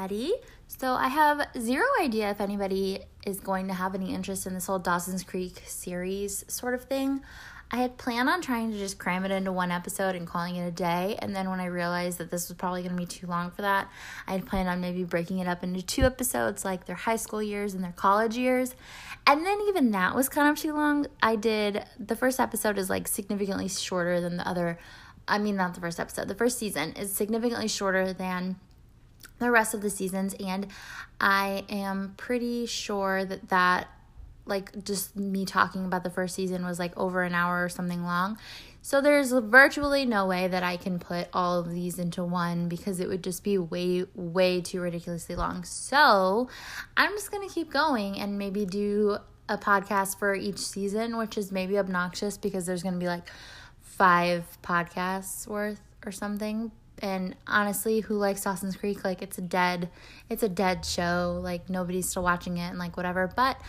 everybody. So, I have zero idea if anybody is going to have any interest in this whole Dawson's Creek series sort of thing. I had planned on trying to just cram it into one episode and calling it a day. And then when I realized that this was probably going to be too long for that, I had planned on maybe breaking it up into two episodes, like their high school years and their college years. And then even that was kind of too long. I did the first episode is like significantly shorter than the other. I mean, not the first episode, the first season is significantly shorter than the rest of the seasons. And I am pretty sure that that like just me talking about the first season was like over an hour or something long. So there's virtually no way that I can put all of these into one because it would just be way way too ridiculously long. So, I'm just to keep going and maybe do a podcast for each season, which is maybe obnoxious because there's to be like 5 podcasts worth or something. And honestly, who likes Dawson's Creek? Like it's a dead it's a dead show. Like nobody's still watching it and like whatever. But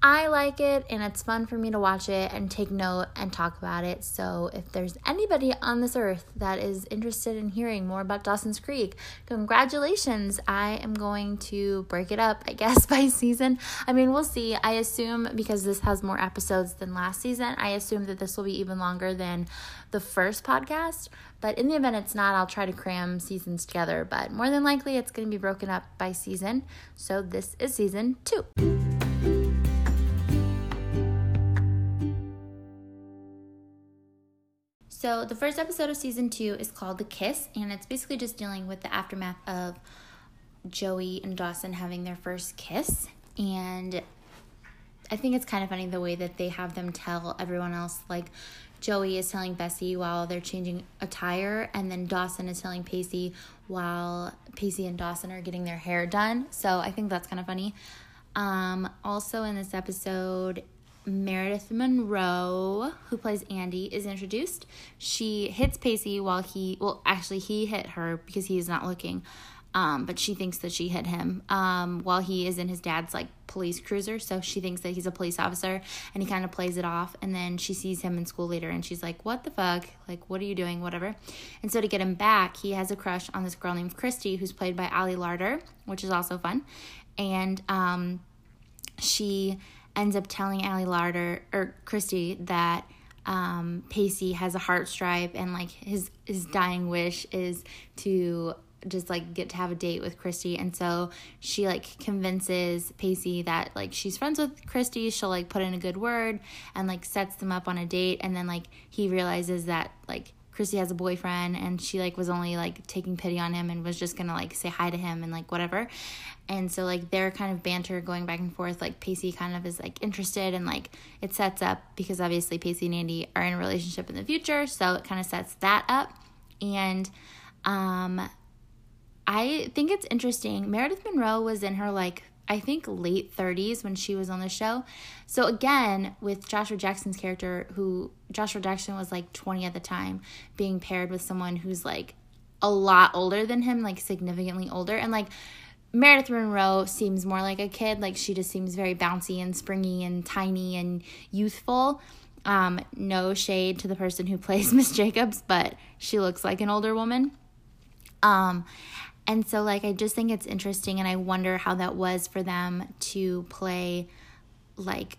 I like it and it's fun for me to watch it and take note and talk about it. So, if there's anybody on this earth that is interested in hearing more about Dawson's Creek, congratulations. I am going to break it up, I guess, by season. I mean, we'll see. I assume because this has more episodes than last season, I assume that this will be even longer than the first podcast. But in the event it's not, I'll try to cram seasons together. But more than likely, it's going to be broken up by season. So, this is season two. So, the first episode of season two is called The Kiss, and it's basically just dealing with the aftermath of Joey and Dawson having their first kiss. And I think it's kind of funny the way that they have them tell everyone else, like, Joey is telling Bessie while they're changing attire, and then Dawson is telling Pacey while Pacey and Dawson are getting their hair done. So I think that's kind of funny. Um, also, in this episode, Meredith Monroe, who plays Andy, is introduced. She hits Pacey while he, well, actually, he hit her because he is not looking. Um, but she thinks that she hit him um, while he is in his dad's like police cruiser. So she thinks that he's a police officer and he kind of plays it off. And then she sees him in school later and she's like, What the fuck? Like, what are you doing? Whatever. And so to get him back, he has a crush on this girl named Christy who's played by Ali Larter, which is also fun. And um, she ends up telling Ali Larter or Christy that um, Pacey has a heart stripe and like his his dying wish is to just like get to have a date with Christy. And so she like convinces Pacey that like she's friends with Christy. She'll like put in a good word and like sets them up on a date. And then like he realizes that like Christy has a boyfriend and she like was only like taking pity on him and was just gonna like say hi to him and like whatever. And so like their kind of banter going back and forth, like Pacey kind of is like interested and like it sets up because obviously Pacey and Andy are in a relationship in the future, so it kind of sets that up. And um I think it's interesting. Meredith Monroe was in her like I think late 30s when she was on the show. So again, with Joshua Jackson's character who Joshua Jackson was like 20 at the time, being paired with someone who's like a lot older than him, like significantly older and like Meredith Monroe seems more like a kid, like she just seems very bouncy and springy and tiny and youthful. Um, no shade to the person who plays Miss Jacobs, but she looks like an older woman. Um, and so, like, I just think it's interesting, and I wonder how that was for them to play, like,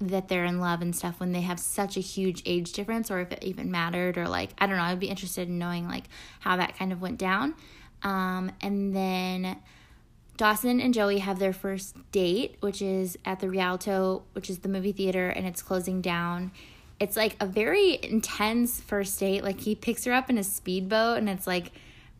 that they're in love and stuff when they have such a huge age difference, or if it even mattered, or like, I don't know. I'd be interested in knowing, like, how that kind of went down. Um, and then Dawson and Joey have their first date, which is at the Rialto, which is the movie theater, and it's closing down. It's like a very intense first date. Like, he picks her up in a speedboat, and it's like,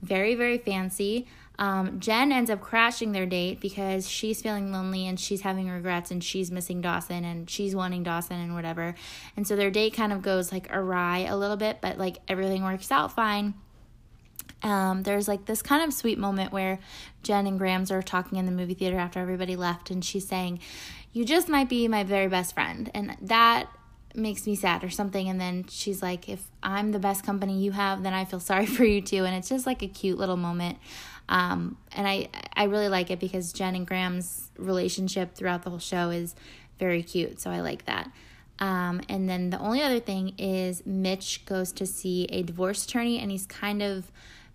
very, very fancy. Um, Jen ends up crashing their date because she's feeling lonely and she's having regrets and she's missing Dawson and she's wanting Dawson and whatever. And so their date kind of goes like awry a little bit, but like everything works out fine. Um, there's like this kind of sweet moment where Jen and Grams are talking in the movie theater after everybody left, and she's saying, You just might be my very best friend. And that makes me sad or something and then she's like if i'm the best company you have then i feel sorry for you too. And it's just like a cute little moment. Um, and i i really like it because jen and Grams' relationship throughout the whole show is very cute so i like that. Um, and then the only other thing is mitch goes to see a divorce attorney and he's kind of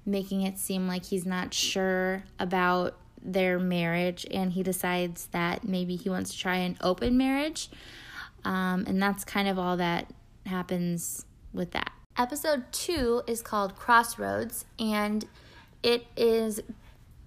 making it seem like he's not sure about their marriage and he decides that maybe he wants to try an open marriage. Um, and that's kind of all that happens with that. Episode two is called Crossroads, and it is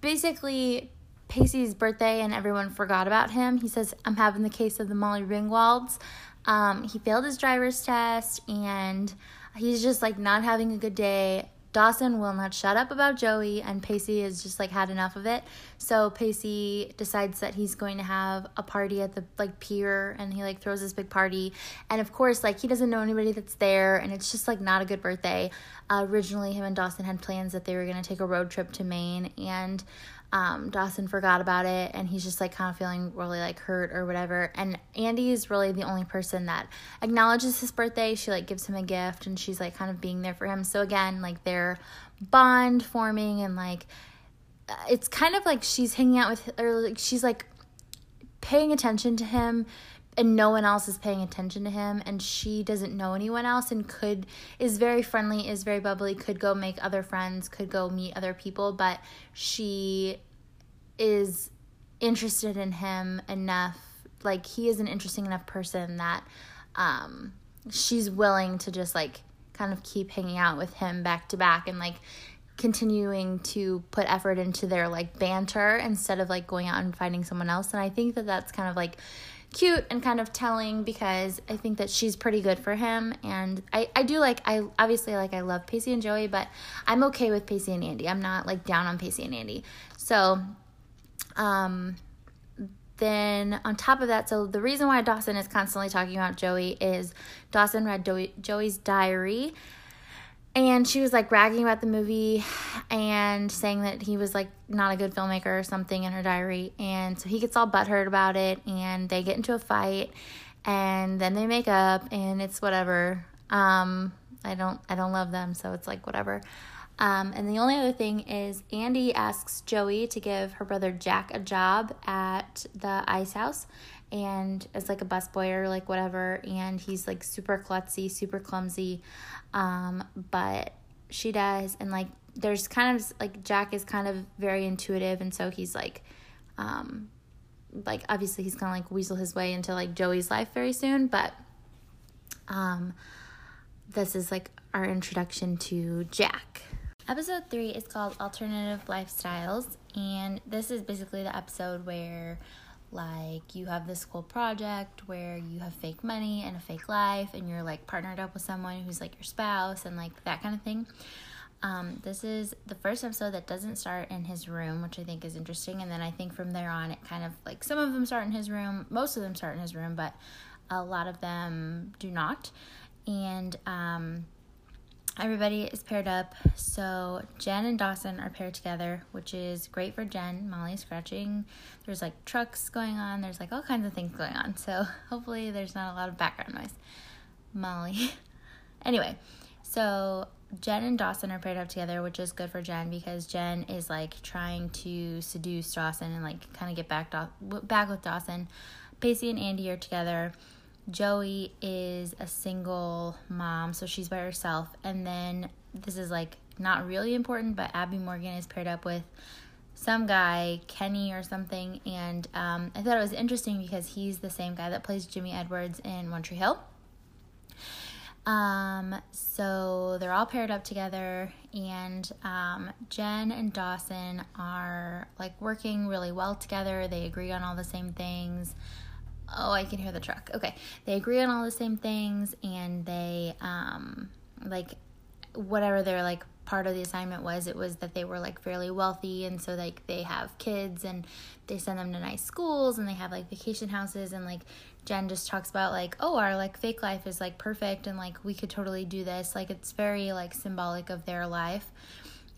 basically Pacey's birthday, and everyone forgot about him. He says, I'm having the case of the Molly Ringwalds. Um, he failed his driver's test, and he's just like not having a good day. Dawson will not shut up about Joey, and Pacey has just like had enough of it. So Pacey decides that he's going to have a party at the like pier, and he like throws this big party. And of course, like he doesn't know anybody that's there, and it's just like not a good birthday. Uh, originally, him and Dawson had plans that they were going to take a road trip to Maine, and um, Dawson forgot about it and he's just like kind of feeling really like hurt or whatever. And Andy is really the only person that acknowledges his birthday. She like gives him a gift and she's like kind of being there for him. So again, like their bond forming and like it's kind of like she's hanging out with or like she's like paying attention to him and no one else is paying attention to him and she doesn't know anyone else and could is very friendly is very bubbly could go make other friends could go meet other people but she is interested in him enough like he is an interesting enough person that um she's willing to just like kind of keep hanging out with him back to back and like continuing to put effort into their like banter instead of like going out and finding someone else and i think that that's kind of like cute and kind of telling because I think that she's pretty good for him. And I, I do like, I obviously like, I love Pacey and Joey, but I'm okay with Pacey and Andy. I'm not like down on Pacey and Andy. So, um, then on top of that, so the reason why Dawson is constantly talking about Joey is Dawson read Joey's diary and she was like bragging about the movie and saying that he was like not a good filmmaker or something in her diary. And so he gets all butthurt about it and they get into a fight and then they make up and it's whatever. Um i don't i don't love them so it's like whatever. Um, and the only other thing is Andy asks Joey to give her brother Jack a job at the ice house and as like a busboy or like whatever. And he's like super klutzy super clumsy um, but she does and like there's kind of like jack is kind of very intuitive and so he's like um, like obviously he's gonna like weasel his way into like joey's life very soon but um this is like our introduction to jack. Episode three is called alternative lifestyles and this is basically the episode where like you have this cool project where you have fake money and a fake life and you're like partnered up with someone who's like your spouse and like that kind of thing. Um, this is the first episode that doesn't start in his room which i think is interesting and then i think from there on it kind of like some of them start in his room most of them start in his room but a lot of them do not. And um, everybody is paired up. So Jen and Dawson are paired together, which is great for Jen. Molly's scratching. There's like trucks going on. There's like all kinds of things going on. So hopefully there's not a lot of background noise. Molly. anyway, so Jen and Dawson are paired up together, which is good for Jen because Jen is like trying to seduce Dawson and like kind of get back back with Dawson. Pacey and Andy are together Joey is a single mom, so she's by herself. And then this is like not really important, but Abby Morgan is paired up with some guy, Kenny or something. And um, I thought it was interesting because he's the same guy that plays Jimmy Edwards in One Tree Hill. Um, so they're all paired up together, and um, Jen and Dawson are like working really well together. They agree on all the same things. Oh, I can hear the truck. Okay. They agree on all the same things and they um like whatever their like part of the assignment was it was that they were like fairly wealthy and so like they have kids and they send them to nice schools and they have like vacation houses and like Jen just talks about like oh our like fake life is like perfect and like we could totally do this like it's very like symbolic of their life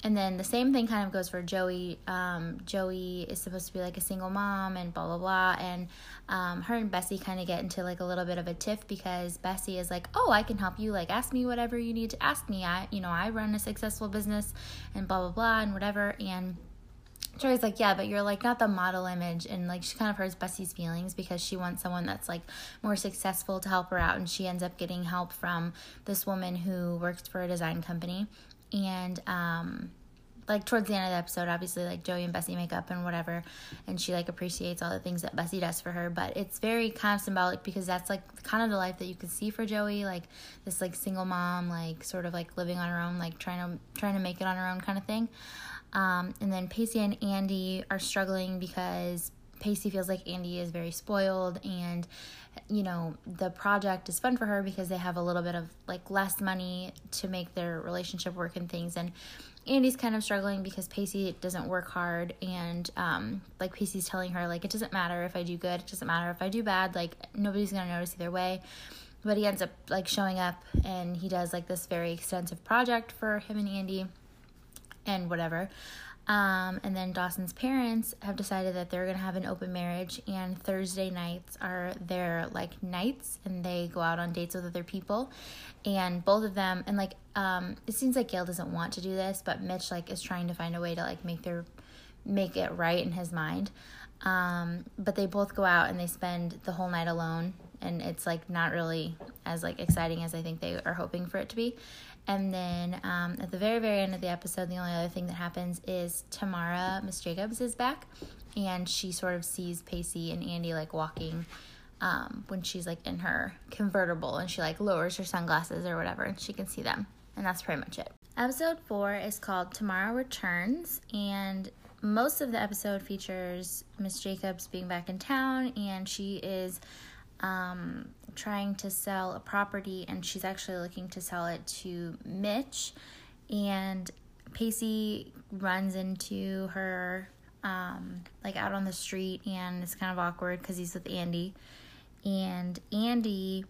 and then the same thing kind of goes for Joey. Um, Joey is supposed to be like a single mom and blah blah blah, and um, her and Bessie kind of get into like a little bit of a tiff because Bessie is like, "Oh, I can help you. Like, ask me whatever you need to ask me. I, you know, I run a successful business, and blah blah blah, and whatever." And Joey's like, "Yeah, but you're like not the model image," and like she kind of hurts Bessie's feelings because she wants someone that's like more successful to help her out, and she ends up getting help from this woman who works for a design company and um, like towards the end of the episode, obviously like Joey and Bessie make up and whatever, and she like appreciates all the things that Bessie does for her. But it's very kind of symbolic because that's like kind of the life that you could see for Joey, like this like single mom, like sort of like living on her own, like trying to trying to make it on her own kind of thing. Um, and then Pacey and Andy are struggling because Pacey feels like Andy is very spoiled and you know the project is fun for her because they have a little bit of like less money to make their relationship work and things and Andy's kind of struggling because Pacey doesn't work hard and um, like Pacey's telling her like it doesn't matter if I do good, it doesn't matter if I do bad, like nobody's gonna notice either way. But he ends up like showing up and he does like this very extensive project for him and Andy and whatever. Um, and then Dawson's parents have decided that they're gonna have an open marriage, and Thursday nights are their like nights, and they go out on dates with other people. And both of them, and like, um, it seems like Gale doesn't want to do this, but Mitch like is trying to find a way to like make their make it right in his mind. Um, but they both go out and they spend the whole night alone, and it's like not really as like exciting as I think they are hoping for it to be. And then um, at the very, very end of the episode, the only other thing that happens is Tamara, Miss Jacobs, is back, and she sort of sees Pacey and Andy like walking um, when she's like in her convertible, and she like lowers her sunglasses or whatever, and she can see them, and that's pretty much it. Episode four is called Tamara Returns, and most of the episode features Miss Jacobs being back in town, and she is um, trying to sell a property and she's actually looking to sell it to Mitch. And Pacey runs into her um, like out on the street and it's kind of awkward because he's with Andy. And Andy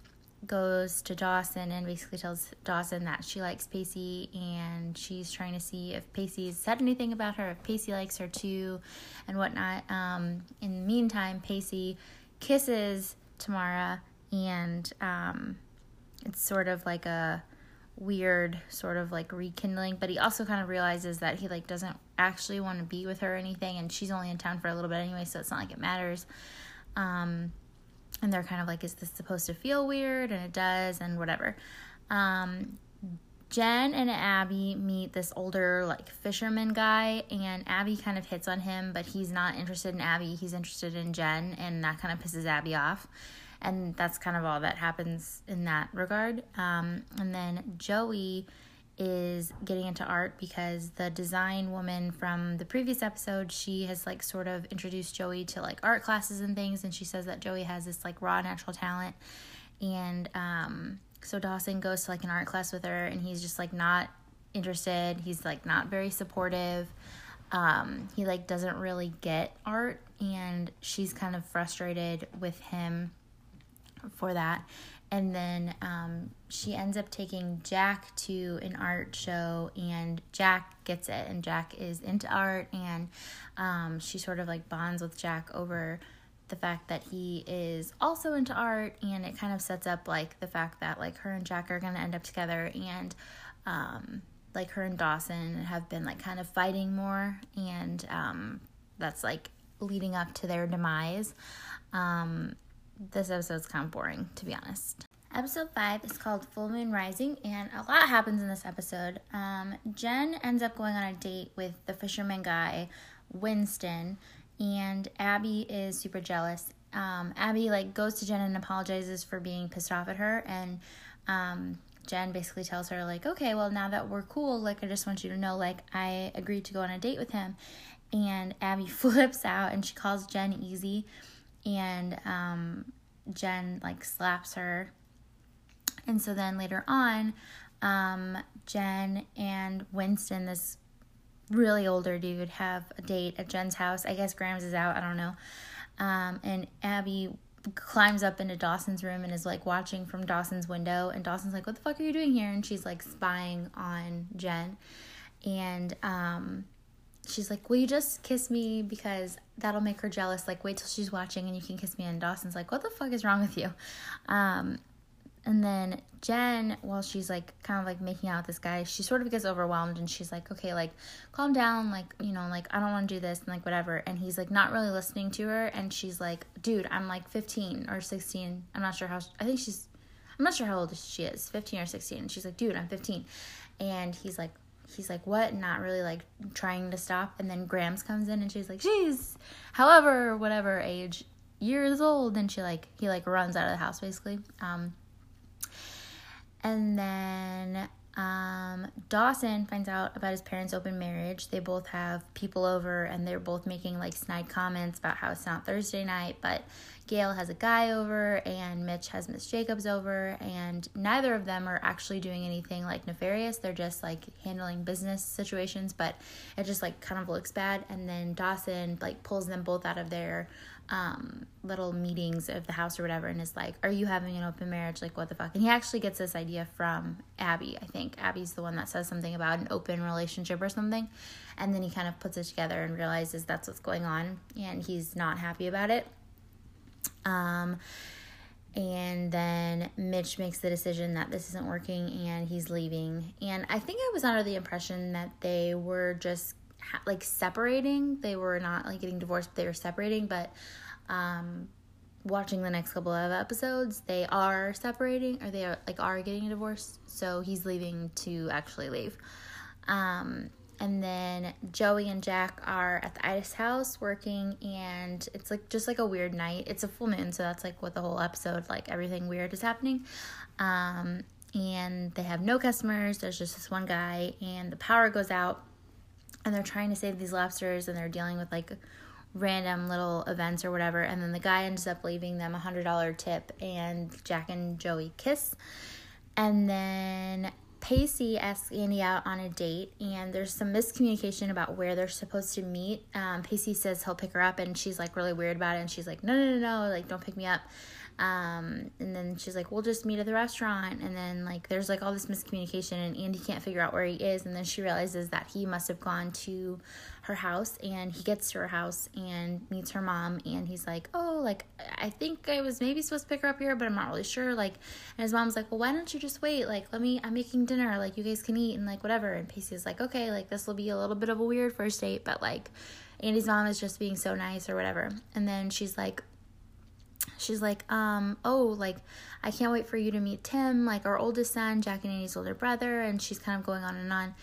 goes to Dawson and basically tells Dawson that she likes Pacey and she's trying to see if Pacey's said anything about her, if Pacey likes her too, and whatnot. Um, in the meantime, Pacey kisses Tamara and um, it's sort of like a weird sort of like rekindling but he also kind of realizes that he like doesn't actually want to be with her or anything and she's only in town for a little bit anyway so it's not like it matters. Um and they're kind of like is this supposed to feel weird? And it does and whatever. Um Jen and Abby meet this older like fisherman guy and Abby kind of hits on him but he's not interested in Abby he's interested in Jen and that kind of pisses Abby off and that's kind of all that happens in that regard. Um, and then Joey is getting into art because the design woman from the previous episode she has like sort of introduced Joey to like art classes and things. And she says that Joey has this like raw natural talent. And um so Dawson goes to like an art class with her and he's just like not interested. He's like not very supportive. Um, he like doesn't really get art. And she's kind of frustrated with him for that. And then um, she ends up taking Jack to an art show, and Jack gets it. And Jack is into art, and um, she sort of like bonds with Jack over the fact that he is also into art and it kind of sets up like the fact that like her and Jack are to end up together and um like her and Dawson have been like kind of fighting more and um that's like leading up to their demise. Um this episode's kind of boring to be honest. Episode 5 is called Full Moon Rising, and a lot happens in this episode. Um, Jen ends up going on a date with the fisherman guy, Winston, and Abby is super jealous. Um, Abby like goes to Jen and apologizes for being pissed off at her, and um, Jen basically tells her like, okay, well now that we're cool, like I just want you to know, like I agreed to go on a date with him, and Abby flips out and she calls Jen easy, and um, Jen like slaps her, and so then later on, um, Jen and Winston, this really older dude have a date at Jen's house. I guess Grams is out. I don't know. Um, and Abby climbs up into Dawson's room and is like watching from Dawson's window. And Dawson's like, "What the fuck are you doing here?" And she's like spying on Jen. And um, she's like, "Will you just kiss me because that'll make her jealous? Like, wait till she's watching and you can kiss me." And Dawson's like, "What the fuck is wrong with you?" Um, and then Jen, while she's like kind of like making out with this guy, she sort of gets overwhelmed and she's like, okay, like calm down, like, you know, like I don't want to do this and like whatever. And he's like not really listening to her. And she's like, dude, I'm like 15 or 16. I'm not sure how, I think she's, I'm not sure how old she is, 15 or 16. And she's like, dude, I'm 15. And he's like, he's like, what? Not really like trying to stop. And then Grams comes in and she's like, she's however, whatever age, years old. And she like, he like runs out of the house basically. Um, and then um, Dawson finds out about his parents' open marriage. They both have people over and they're both making like snide comments about how it's not Thursday night, but Gale has a guy over and Mitch has Miss Jacobs over, and neither of them are actually doing anything like nefarious. They're just like handling business situations, but it just like kind of looks bad. And then Dawson like pulls them both out of their um, little meetings of the house or whatever and is like, Are you having an open marriage? Like, what the fuck? And he actually gets this idea from Abby, I think. Abby's the one that says something about an open relationship or something. And then he kind of puts it together and realizes that's what's going on and he's not happy about it. Um, and then Mitch makes the decision that this isn't working and he's leaving. And I think I was under the impression that they were just like separating. They were not like getting divorced, they were separating. But um, watching the next couple of episodes, they are separating or they are like are getting a divorce. So he's leaving to actually leave. Um, and then Joey and Jack are at the ice house working, and it's like just like a weird night. It's a full moon, so that's like what the whole episode, like everything weird is happening. Um, and they have no customers. There's just this one guy, and the power goes out and they're trying to save these lobsters and they're dealing with like random little events or whatever and then the guy ends up leaving them a hundred dollar tip and jack and joey kiss and then pacey asks andy out on a date and there's some miscommunication about where they're supposed to meet um, pacey says he'll pick her up and she's like really weird about it and she's like no no no no like don't pick me up um, and then she's like, we'll just meet at the restaurant. And then, like, there's like all this miscommunication, and Andy can't figure out where he is. And then she realizes that he must have gone to her house, and he gets to her house and meets her mom. And he's like, oh, like, I think I was maybe supposed to pick her up here, but I'm not really sure. Like, and his mom's like, well, why don't you just wait? Like, let me, I'm making dinner. Like, you guys can eat and like whatever. And Pacey's like, okay, like, this will be a little bit of a weird first date, but like, Andy's mom is just being so nice or whatever. And then she's like, she's like, um, oh, like, I can't wait for you to meet Tim, like our oldest son, Jack and Andy's older brother. And she's kind of going on and on.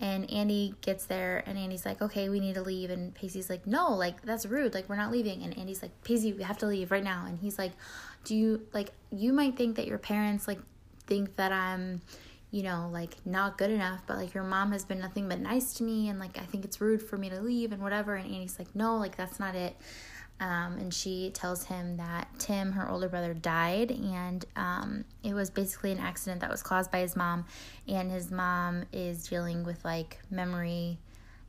And Andy gets there, and Andy's like, okay, we need to leave. And Pacey's like, no, like, that's rude. Like, we're not leaving. And Andy's like, Pacey, we have to leave right now. And he's like, do you, like, you might think that your parents, like, think that I'm, you know, like not good enough, but like your mom has been nothing but nice to me and like I think it's rude for me to leave and whatever. And Andy's like, no, like that's not it. Um, and she tells him that Tim, her older brother, died, and um, it was basically an accident that was caused by his mom. And his mom is dealing with like memory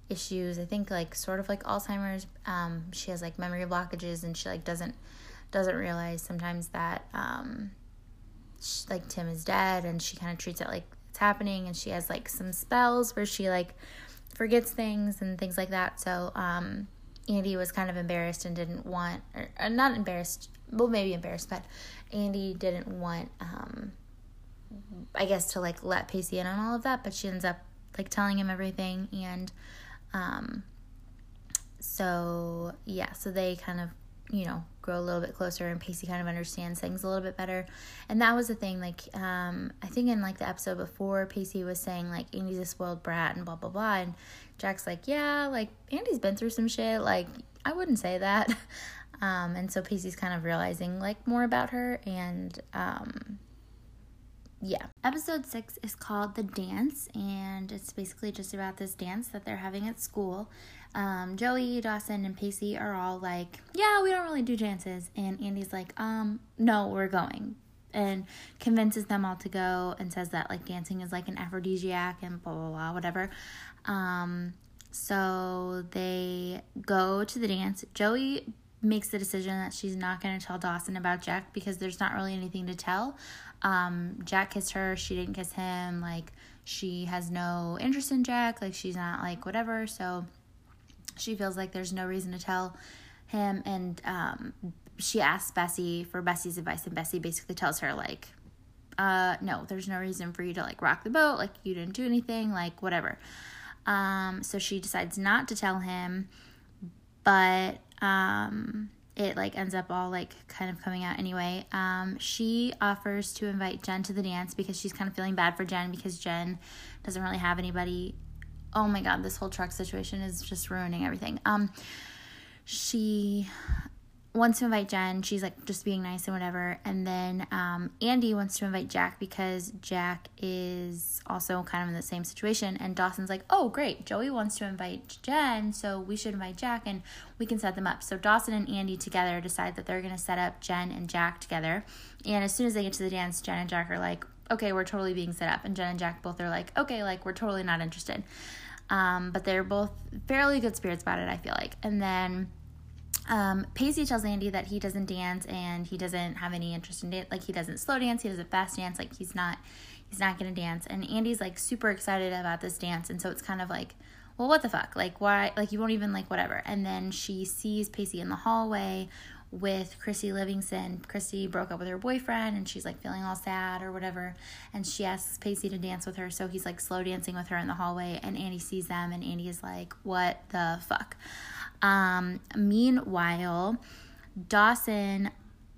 issues. I think like sort of like Alzheimer's. Um, she has like memory blockages, and she like doesn't doesn't realize sometimes that um, she, like Tim is dead, and she kind of treats it like it's happening. And she has like some spells where she like forgets things and things like that. So um, Andy was kind of embarrassed and didn't want, or, or not embarrassed, well, maybe embarrassed, but Andy didn't want, um, I guess, to like let Pacey in on all of that, but she ends up like telling him everything. And um, so, yeah, so they kind of, you know, grow a little bit closer and Pacey kind of understands things a little bit better. And that was the thing, like, um, I think in like the episode before, Pacey was saying like Andy's a spoiled brat and blah, blah, blah. And Jack's like, yeah, like Andy's been through some shit. Like, I wouldn't say that. Um, and so Pacey's kind of realizing like more about her and um, yeah. Episode six is called The Dance, and it's basically just about this dance that they're having at school. Um, Joey, Dawson, and Pacey are all like, Yeah, we don't really do dances. And Andy's like, Um, no, we're going. And convinces them all to go and says that like dancing is like an aphrodisiac and blah blah blah, whatever. Um, so they go to the dance. Joey makes the decision that she's not going to tell Dawson about Jack because there's not really anything to tell. Um, Jack kissed her, she didn't kiss him. Like, she has no interest in Jack. Like, she's not like whatever. So she feels like there's no reason to tell him. And um, she asks Bessie for Bessie's advice, and Bessie basically tells her, like, uh, no, there's no reason for you to like rock the boat. Like, you didn't do anything, like, whatever. Um, so she decides not to tell him, but um, it like ends up all like kind of coming out anyway. Um, she offers to invite Jen to the dance because she's kind of feeling bad for Jen because Jen doesn't really have anybody oh my god, this whole truck situation is just ruining everything. Um, she wants to invite Jen. She's like just being nice and whatever. And then um, Andy wants to invite Jack because Jack is also kind of in the same situation. And Dawson's like, oh, great. Joey wants to invite Jen, so we should invite Jack and we can set them up. So Dawson and Andy together decide that they're going to set up Jen and Jack together. And as soon as they get to the dance, Jen and Jack are like, okay, we're totally being set up. And Jen and Jack both are like, okay, like we're totally not interested. Um, but they're both fairly good spirits about it, I feel like. And then um, Pacey tells Andy that he doesn't dance and he doesn't have any interest in it. Like he doesn't slow dance, he doesn't fast dance. Like he's not, he's not gonna dance. And Andy's like super excited about this dance, and so it's kind of like, well, what the fuck? Like why? Like you won't even like whatever. And then she sees Pacey in the hallway with Chrissy Livingston. Chrissy broke up with her boyfriend and she's like feeling all sad or whatever. And she asks Pacey to dance with her. So he's like slow dancing with her in the hallway. And Andy sees them and Andy is like, what the fuck? Um, meanwhile, Dawson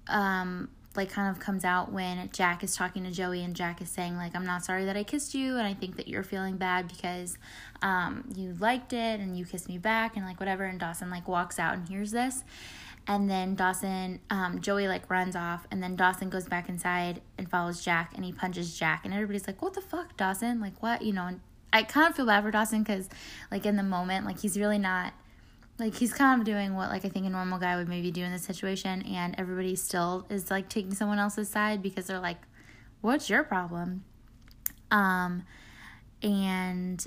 um, like kind of comes out when Jack is talking to Joey and Jack is saying like I'm not sorry that I kissed you and I think that you're feeling bad because um, you liked it and you kissed me back and like whatever and Dawson like walks out and hears this. And then Dawson um, Joey like runs off and then Dawson goes back inside and follows Jack and he punches Jack and everybody's like what the fuck Dawson? Like what? You know and I kind of feel bad for Dawson because like in the moment like he's really not like he's kind of doing what like I think a normal guy would maybe do in this situation and everybody still is like taking someone else's side because they're like what's your problem? Um and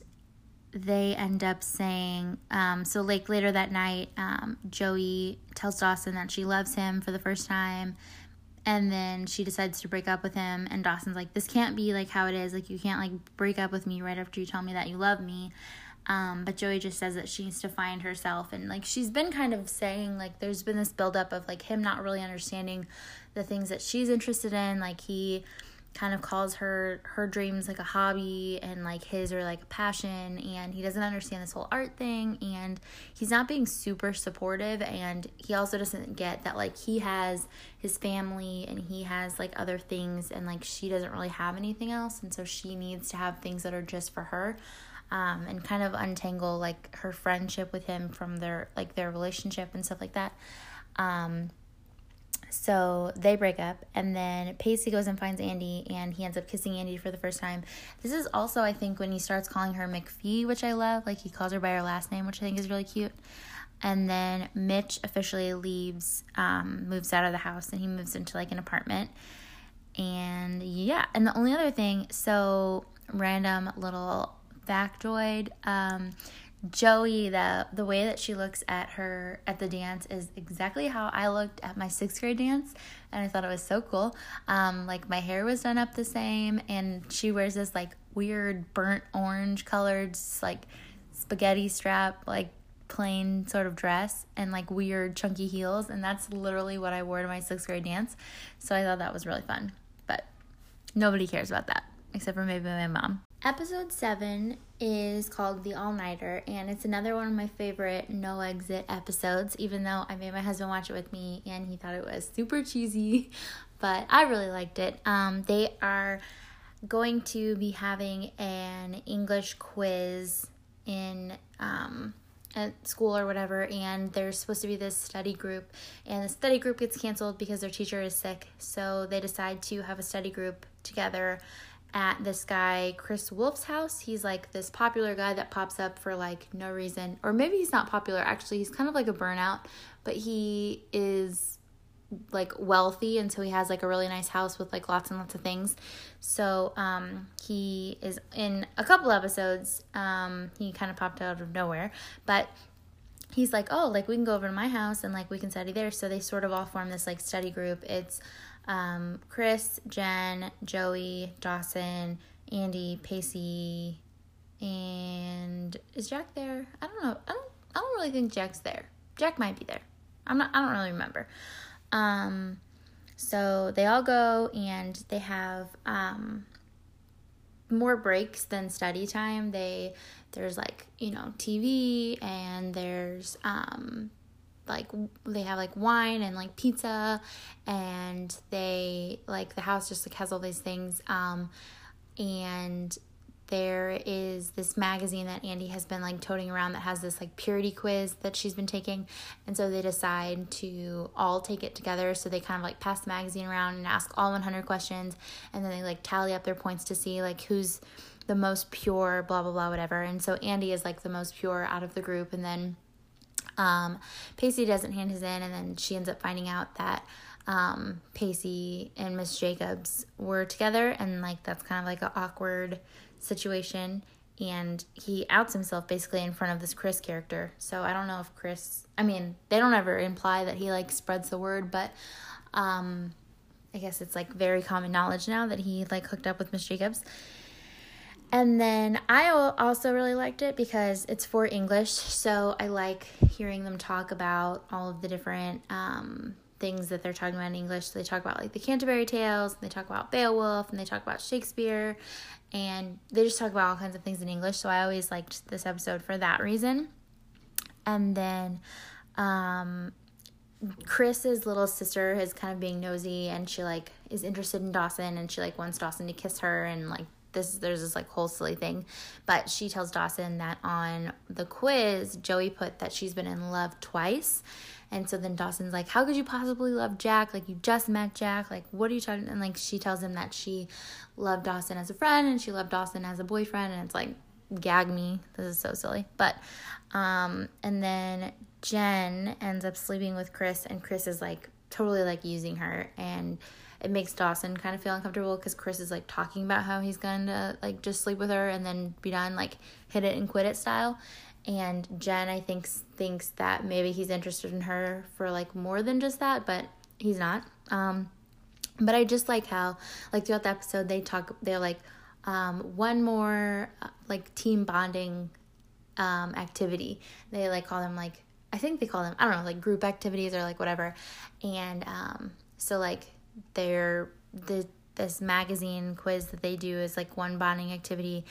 they end up saying um so like later that night um Joey tells Dawson that she loves him for the first time and then she decides to break up with him and Dawson's like this can't be like how it is. Like you can't like break up with me right after you tell me that you love me um, but Joey just says that she needs to find herself. And like she's been kind of saying, like, there's been this buildup of like him not really understanding the things that she's interested in. Like he kind of calls her her dreams like a hobby and like his are like a passion. And he doesn't understand this whole art thing. And he's not being super supportive. And he also doesn't get that like he has his family and he has like other things. And like she doesn't really have anything else. And so she needs to have things that are just for her um, and kind of untangle like her friendship with him from their like their relationship and stuff like that. Um, so they break up, and then Pacey goes and finds Andy, and he ends up kissing Andy for the first time. This is also, I think, when he starts calling her McPhee, which I love. Like he calls her by her last name, which I think is really cute. And then Mitch officially leaves, um, moves out of the house, and he moves into like an apartment. And yeah, and the only other thing, so random little factoid. Um, Joey, the the way that she looks at her at the dance is exactly how I looked at my sixth grade dance, and I thought it was so cool. Um, like my hair was done up the same, and she wears this like weird burnt orange colored like spaghetti strap like plain sort of dress and like weird chunky heels, and that's literally what I wore to my sixth grade dance. So I thought that was really fun, but nobody cares about that except for maybe my mom. Episode 7 is called The All Nighter, and it's another one of my favorite no exit episodes, even though I made my husband watch it with me and he thought it was super cheesy, but I really liked it. Um, they are going to be having an English quiz in um, at school or whatever, and there's supposed to be this study group, and the study group gets canceled because their teacher is sick, so they decide to have a study group together at this guy Chris Wolf's house. He's like this popular guy that pops up for like no reason, or maybe he's not popular. Actually, he's kind of like a burnout, but he is like wealthy and so he has like a really nice house with like lots and lots of things. So um he is in a couple episodes um he kind of popped out of nowhere. But he's like oh like we can go over to my house and like we can study there. So they sort of all form this like study group. It's um, Chris, Jen, Joey, Dawson, Andy, Pacey, and is Jack there? I don't know. I don't. I don't really think Jack's there. Jack might be there. I'm not. I don't really remember. Um, so they all go and they have um, more breaks than study time. They there's like you know TV and there's um, like they have like wine and like pizza and they like the house just like has all these things um and there is this magazine that Andy has been like toting around that has this like purity quiz that she's been taking. And so they decide to all take it together. So they kind of like pass the magazine around and ask all 100 questions. And then they like tally up their points to see like who's the most pure, blah, blah, blah, whatever. And so Andy is like the most pure out of the group. And then um, Pacey doesn't hand his in. And then she ends up finding out that um, Pacey and Miss Jacobs were together, and like that's kind of like an awkward situation. And he outs himself basically in front of this Chris character. So I don't know if Chris, I mean, they don't ever imply that he like spreads the word, but um, I guess it's like very common knowledge now that he like hooked up with Miss Jacobs. And then I also really liked it because it's for English, so I like hearing them talk about all of the different um, things that they're talking about in English. So they talk about like the Canterbury Tales, and they talk about Beowulf, and they talk about Shakespeare, and they just talk about all kinds of things in English. So I always liked this episode for that reason. And then um, Chris's little sister is kind of being nosy, and she like is interested in Dawson, and she like wants Dawson to kiss her, and like this there's this like whole silly thing but she tells dawson that on the quiz joey put that she's been in love twice and so then Dawson's like, How could you possibly love Jack? Like, you just met Jack. Like, what are you talking? And like, she tells him that she loved Dawson as a friend and she loved Dawson as a boyfriend. And it's like, gag me. This is so silly. But, um, and then Jen ends up sleeping with Chris, and Chris is like totally like using her. And it makes Dawson kind of feel uncomfortable because Chris is like talking about how he's going to like just sleep with her and then be done, like hit it and quit it style and Jen I think thinks that maybe he's interested in her for like more than just that, but he's not. Um, but I just like how like throughout the episode they talk they're like um, one more uh, like team bonding um, activity. They like call them like I think they call them I don't know like group activities or like whatever, and um, so like they're the this magazine quiz that they do is like one bonding activity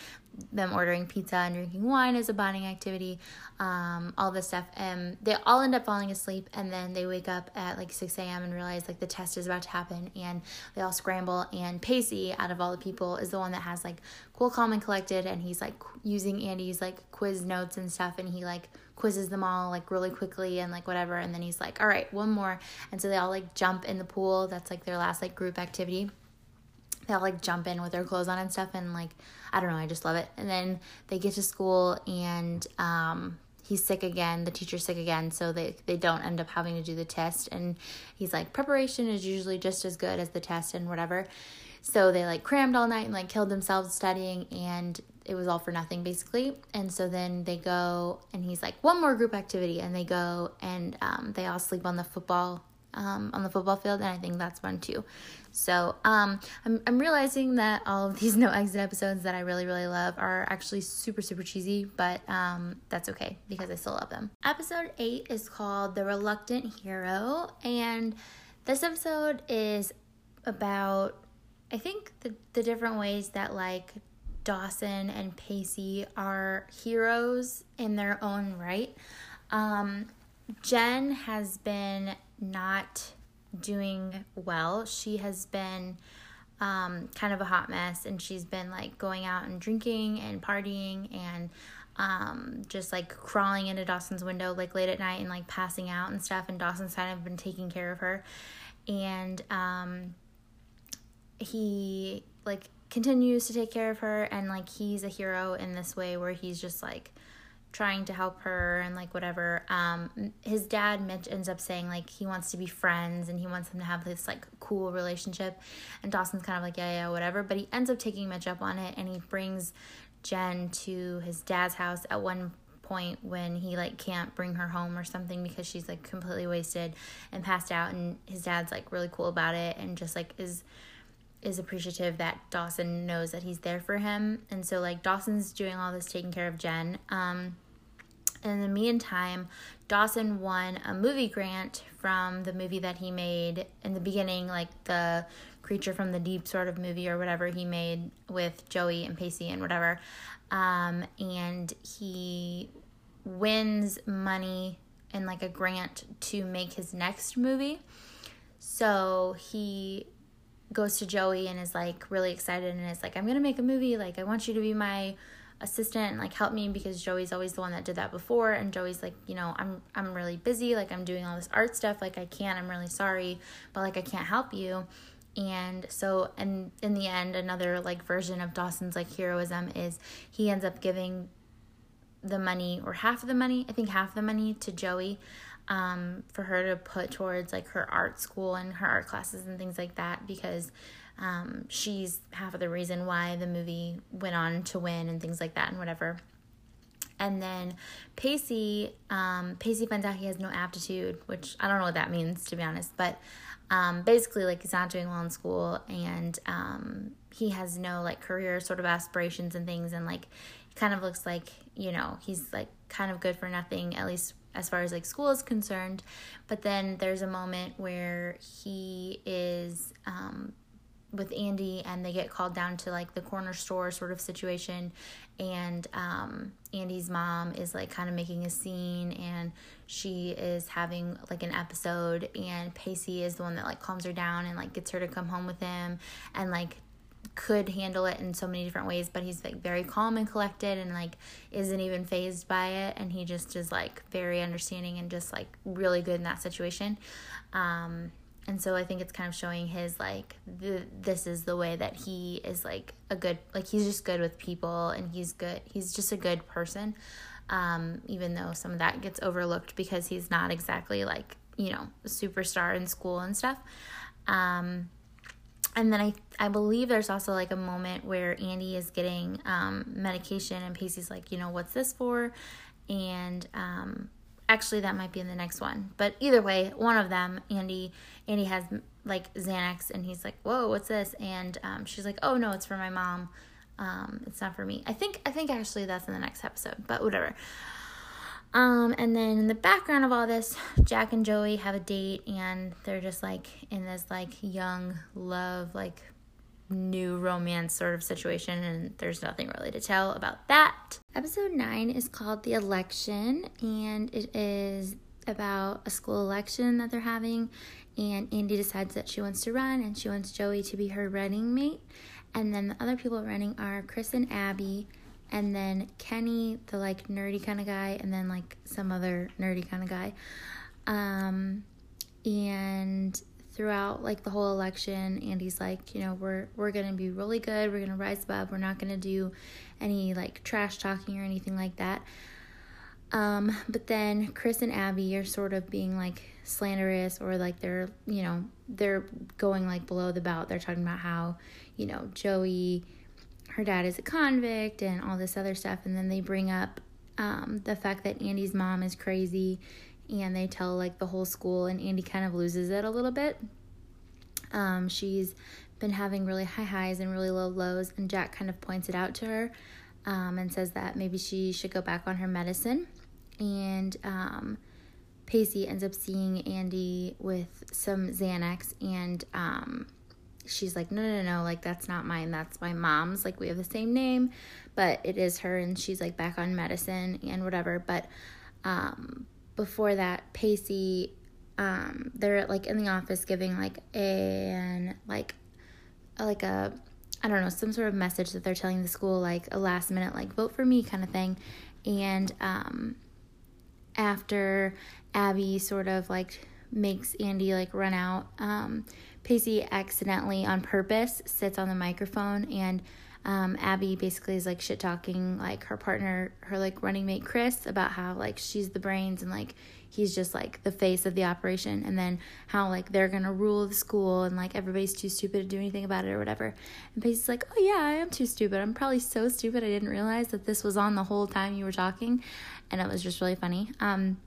them ordering pizza and drinking wine is a bonding activity um, all this stuff. And they all end up falling asleep and then they wake up at like 6 a.m and realize like the test is about to happen and they all scramble and pacey out of all the people is the one that has like cool calm and collected and he's like using andy's like quiz notes and stuff and he like quizzes them all like really quickly and like whatever and then he's like all right one more and so they all like jump in the pool that's like their last like group activity they'll like jump in with their clothes on and stuff and like I don't know, I just love it. And then they get to school and um he's sick again, the teacher's sick again, so they they don't end up having to do the test and he's like preparation is usually just as good as the test and whatever. So they like crammed all night and like killed themselves studying and it was all for nothing basically. And so then they go and he's like one more group activity and they go and um, they all sleep on the football um, on the football field, and I think that's fun too. So um, I'm I'm realizing that all of these no exit episodes that I really really love are actually super super cheesy, but um, that's okay because I still love them. Episode eight is called "The Reluctant Hero," and this episode is about I think the the different ways that like Dawson and Pacey are heroes in their own right. Um, Jen has been not doing well. She has been um, kind of a hot mess and she's been like going out and drinking and partying and um, just like crawling into Dawson's window like late at night and like passing out and stuff. And Dawson's kind of been taking care of her. And um, he like continues to take care of her and like he's a hero in this way where he's just like trying to help her and like whatever. Um his dad mitch ends up saying like he wants to be friends and he wants them to have this like cool relationship. And dawson's kind of like yeah yeah whatever. But he ends up taking mitch up on it and he brings jen to his dad's house at one point when he like can't bring her home or something because she's like completely wasted and passed out. And his dad's like really cool about it and just like is is appreciative that Dawson knows that he's there for him. And so like Dawson's doing all this taking care of Jen. Um in the meantime, Dawson won a movie grant from the movie that he made in the beginning, like the Creature from the Deep sort of movie or whatever he made with Joey and Pacey and whatever. Um, and he wins money and like a grant to make his next movie. So he goes to Joey and is like really excited and is like, I'm gonna make a movie. Like, I want you to be my assistant and like help me because Joey's always the one that did that before and Joey's like, you know, I'm I'm really busy, like I'm doing all this art stuff, like I can't, I'm really sorry, but like I can't help you. And so and in the end another like version of Dawson's like heroism is he ends up giving the money or half of the money, I think half the money to Joey um, for her to put towards like her art school and her art classes and things like that because um, she's half of the reason why the movie went on to win and things like that and whatever. And then Pacey, um, Pacey finds out he has no aptitude, which I don't know what that means to be honest, but um, basically like he's not doing well in school and um, he has no like career sort of aspirations and things and like kind of looks like you know he's like kind of good for nothing at least as far as like school is concerned but then there's a moment where he is um, with Andie and they get called down to like the corner store sort of situation and um, Andie's mom is like kind of making a scene and she is having like an episode and Pacey is the one that like calms her down and like gets her to come home with him and like could handle it in so many different ways, but he's like very calm and collected and like isn't even phased by it. And he just is like very understanding and just like really good in that situation. Um, and so I think it's kind of showing his like this is the way that he is like a good like he's just good with people and he's good he's just a good person um, even though some of that gets overlooked because he's not exactly like you know a superstar in school and stuff um, and then I I believe there's also like a moment where Andie is getting um, medication and Pacey's like, you know, what's this for? And um, actually, that might be in the next one. But either way, one of them, Andie, Andie has like Xanax, and he's like, whoa, what's this? And um, she's like, oh no, it's for my mom. Um, it's not for me. I think I think actually that's in the next episode, but whatever. Um, and then in the background of all this, Jack and Joey have a date and they're just like in this like young love, like new romance sort of situation, and there's nothing really to tell about that. Episode 9 is called The Election, and it is about a school election that they're having. And Andie decides that she wants to run and she wants Joey to be her running mate. And then the other people running are Chris and Abby, and then Kenny, the like nerdy kind of guy, and then like some other nerdy kind of guy. Um, and throughout like the whole election, Andie's like, you know, we're we're gonna be really good. We're gonna rise above. We're not gonna do any like trash talking or anything like that. Um, but then Chris and Abby are sort of being like slanderous or like they're, you know, they're going like below the belt. They're talking about how, you know, Joey her dad is a convict and all this other stuff. And then they bring up um, the fact that Andie's mom is crazy and they tell like the whole school, and Andie kind of loses it a little bit. Um, she's been having really high highs and really low lows, and Jack kind of points it out to her um, and says that maybe she should go back on her medicine. And um, Pacey ends up seeing Andie with some Xanax, and um, she's like, no, no, no, like that's not mine. That's my mom's. Like we have the same name, but it is her, and she's like back on medicine and whatever. But um, before that, Pacey, um, they're like in the office giving like an like like a I don't know some sort of message that they're telling the school like a last minute like vote for me kind of thing, and um, after Abby sort of like makes Andie like run out. Um, Pacey accidentally, on purpose, sits on the microphone, and um, Abby basically is like shit talking like her partner, her like running mate Chris, about how like she's the brains and like he's just like the face of the operation, and then how like they're gonna rule the school and like everybody's too stupid to do anything about it or whatever. And Pacey's like, oh yeah, I am too stupid. I'm probably so stupid I didn't realize that this was on the whole time you were talking, and it was just really funny. Um,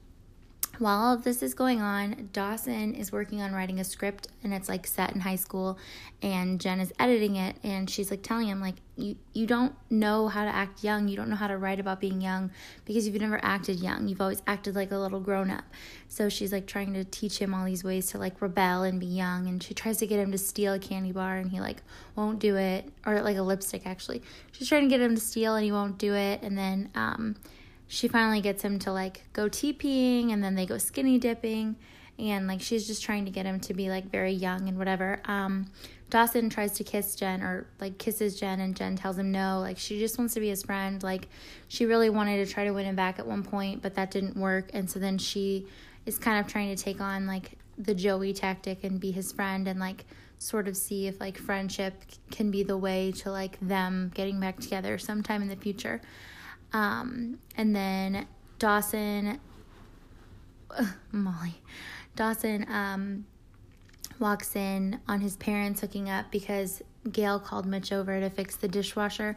while all of this is going on, Dawson is working on writing a script and it's like set in high school and Jen is editing it and she's like telling him like you you don't know how to act young, you don't know how to write about being young because you've never acted young. You've always acted like a little grown up. So she's like trying to teach him all these ways to like rebel and be young and she tries to get him to steal a candy bar and he like won't do it or like a lipstick actually. She's trying to get him to steal and he won't do it and then um she finally gets him to like go TPing and then they go skinny dipping and like she's just trying to get him to be like very young and whatever. Um, Dawson tries to kiss Jen or like kisses Jen, and Jen tells him no. Like she just wants to be his friend. Like she really wanted to try to win him back at one point, but that didn't work. And so then she is kind of trying to take on like the Joey tactic and be his friend and like sort of see if like friendship can be the way to like them getting back together sometime in the future. Um, and then Dawson, Molly, Dawson um, walks in on his parents hooking up because Gale called Mitch over to fix the dishwasher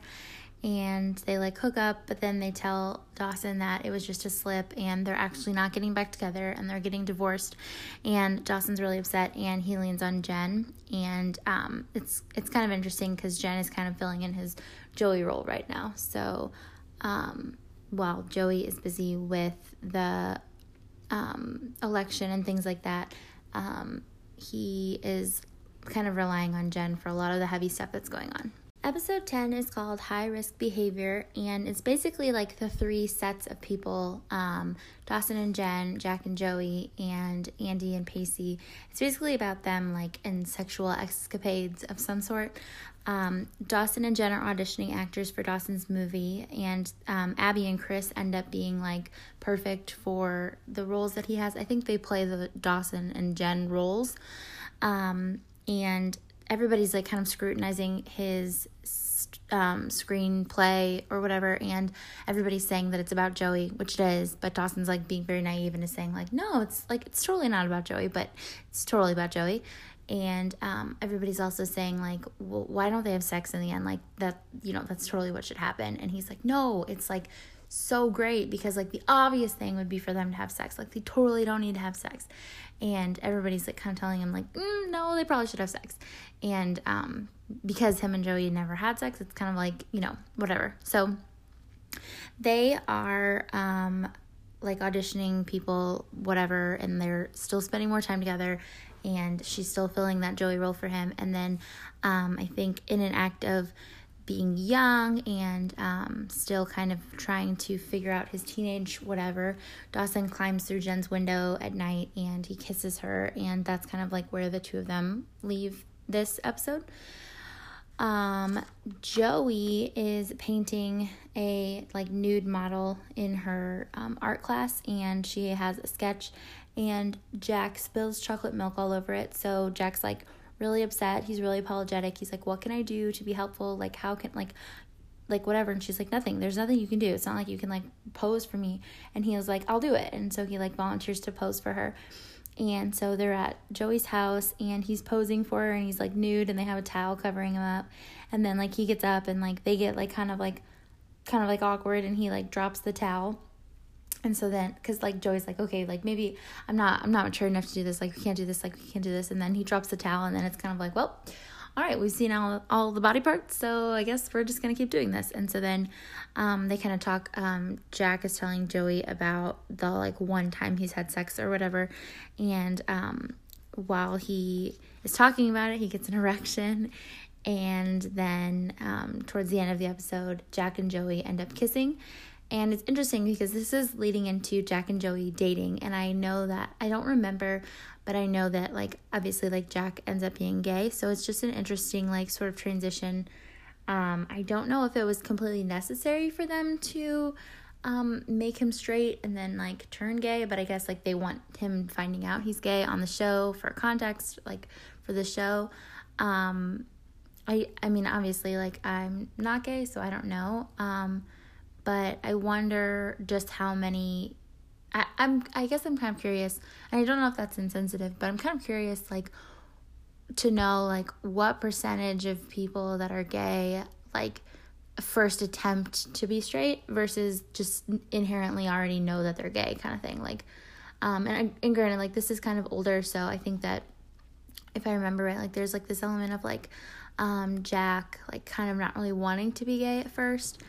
and they like hook up, but then they tell Dawson that it was just a slip and they're actually not getting back together and they're getting divorced. And Dawson's really upset and he leans on Jen. And um, it's it's kind of interesting because Jen is kind of filling in his Joey role right now. So um, while Joey is busy with the um, election and things like that, um, he is kind of relying on Jen for a lot of the heavy stuff that's going on. Episode 10 is called High Risk Behavior, and it's basically like the three sets of people um, Dawson and Jen, Jack and Joey, and Andie and Pacey. It's basically about them like in sexual escapades of some sort. Um, Dawson and Jen are auditioning actors for Dawson's movie, and um, Abby and Chris end up being like perfect for the roles that he has. I think they play the Dawson and Jen roles. Um, and everybody's like kind of scrutinizing his um, screenplay or whatever, and everybody's saying that it's about Joey, which it is. But Dawson's like being very naive and is saying like, no, it's like it's totally not about Joey, but it's totally about Joey. And um, everybody's also saying like, well, why don't they have sex in the end? Like that, you know, that's totally what should happen. And he's like, no, it's like so great because like the obvious thing would be for them to have sex. Like they totally don't need to have sex and everybody's like kind of telling him like mm, no they probably should have sex and um, because him and joey never had sex it's kind of like you know whatever so they are um, like auditioning people whatever and they're still spending more time together and she's still filling that joey role for him and then um, i think in an act of being young and um, still kind of trying to figure out his teenage whatever. Dawson climbs through Jen's window at night and he kisses her, and that's kind of like where the two of them leave this episode. Um, Joey is painting a like nude model in her um, art class, and she has a sketch, and Jack spills chocolate milk all over it. So Jack's like really upset. He's really apologetic. He's like, "What can I do to be helpful? Like, how can like." like whatever and she's like nothing there's nothing you can do it's not like you can like pose for me and he was like i'll do it and so he like volunteers to pose for her and so they're at joey's house and he's posing for her and he's like nude and they have a towel covering him up and then like he gets up and like they get like kind of like kind of like awkward and he like drops the towel and so then because like joey's like okay like maybe i'm not i'm not mature enough to do this like we can't do this like we can't do this. And then he drops the towel and then it's kind of like well all right we've seen all, all the body parts so i guess we're just gonna keep doing this. And so then um, they kind of talk um, jack is telling joey about the like one time he's had sex or whatever. And um, while he is talking about it he gets an erection. And then um, towards the end of the episode jack and joey end up kissing and it's interesting because this is leading into Jack and Joey dating. And I know that, I don't remember, but I know that, like, obviously, like, Jack ends up being gay. So it's just an interesting, like, sort of transition. Um, I don't know if it was completely necessary for them to um, make him straight and then, like, turn gay. But I guess, like, they want him finding out he's gay on the show for context, like, for the show. Um, I, I mean, obviously, like, I'm not gay, so I don't know. Um, but I wonder just how many. I, I'm I guess I'm kind of curious, and I don't know if that's insensitive, but I'm kind of curious, like, to know like what percentage of people that are gay like first attempt to be straight versus just inherently already know that they're gay kind of thing like um and, and granted like this is kind of older so i think that if i remember right like there's like this element of like um, Jack, like, kind of not really wanting to be gay at first.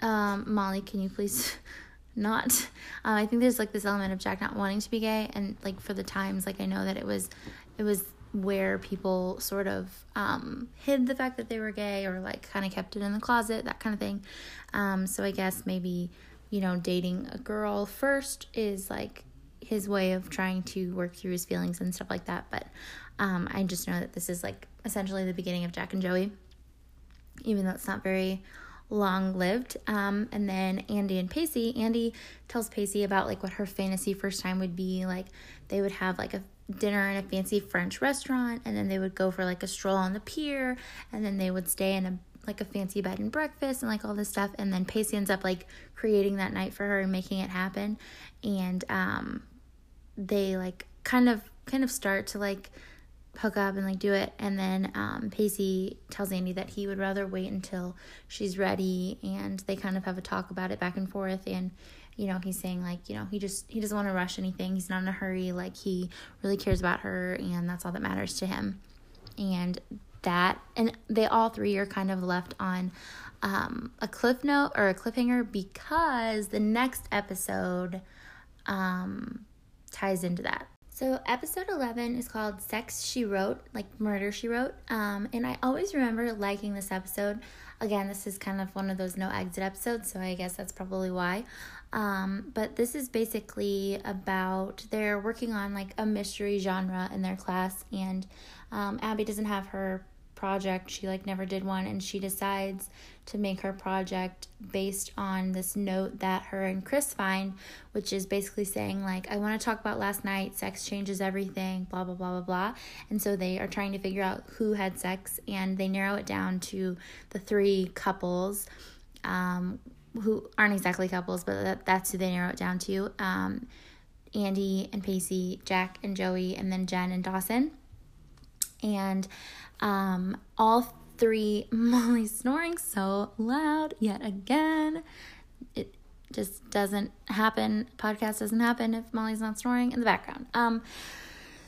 Um, Molly, can you please not? Um, I think there's like this element of Jack not wanting to be gay, and like for the times, like I know that it was, it was where people sort of um, hid the fact that they were gay or like kind of kept it in the closet, that kind of thing. Um, so I guess maybe you know dating a girl first is like his way of trying to work through his feelings and stuff like that. But um, I just know that this is like essentially the beginning of Jack and Joey, even though it's not very long lived. Um, and then Andie and Pacey, Andie tells Pacey about like what her fantasy first time would be. Like they would have like a dinner in a fancy French restaurant, and then they would go for like a stroll on the pier, and then they would stay in a like a fancy bed and breakfast and like all this stuff. And then Pacey ends up like creating that night for her and making it happen. And um, they like kind of kind of start to like hook up and like do it. And then um, pacey tells andie that he would rather wait until she's ready and they kind of have a talk about it back and forth. And you know he's saying like you know he just he doesn't want to rush anything. He's not in a hurry. Like he really cares about her and that's all that matters to him. And that and they all three are kind of left on um, a cliff note or a cliffhanger because the next episode um, ties into that so, episode 11 is called Sex She Wrote, like Murder She Wrote. Um, and I always remember liking this episode. Again, this is kind of one of those no exit episodes, so I guess that's probably why. Um, but this is basically about they're working on like a mystery genre in their class, and um, Abby doesn't have her project. She like never did one, and she decides to make her project based on this note that her and Chris find, which is basically saying, like, I want to talk about last night, sex changes everything, blah, blah, blah, blah, blah. And so they are trying to figure out who had sex, and they narrow it down to the three couples. Um, who aren't exactly couples, but that, that's who they narrow it down to. Um, Andie and Pacey, Jack and Joey, and then Jen and Dawson. And um, all three, Molly's snoring so loud yet again. It just doesn't happen. Podcast doesn't happen if Molly's not snoring in the background. Um,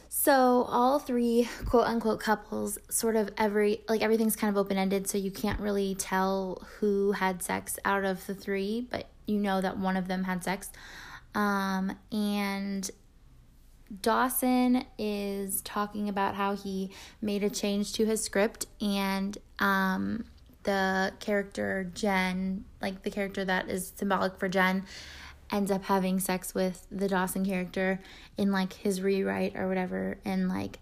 so all three quote unquote couples, sort of every like everything's kind of open ended, so you can't really tell who had sex out of the three, but you know that one of them had sex. Um, and Dawson is talking about how he made a change to his script and um, the character Jen, like the character that is symbolic for Jen, ends up having sex with the Dawson character in like his rewrite or whatever and like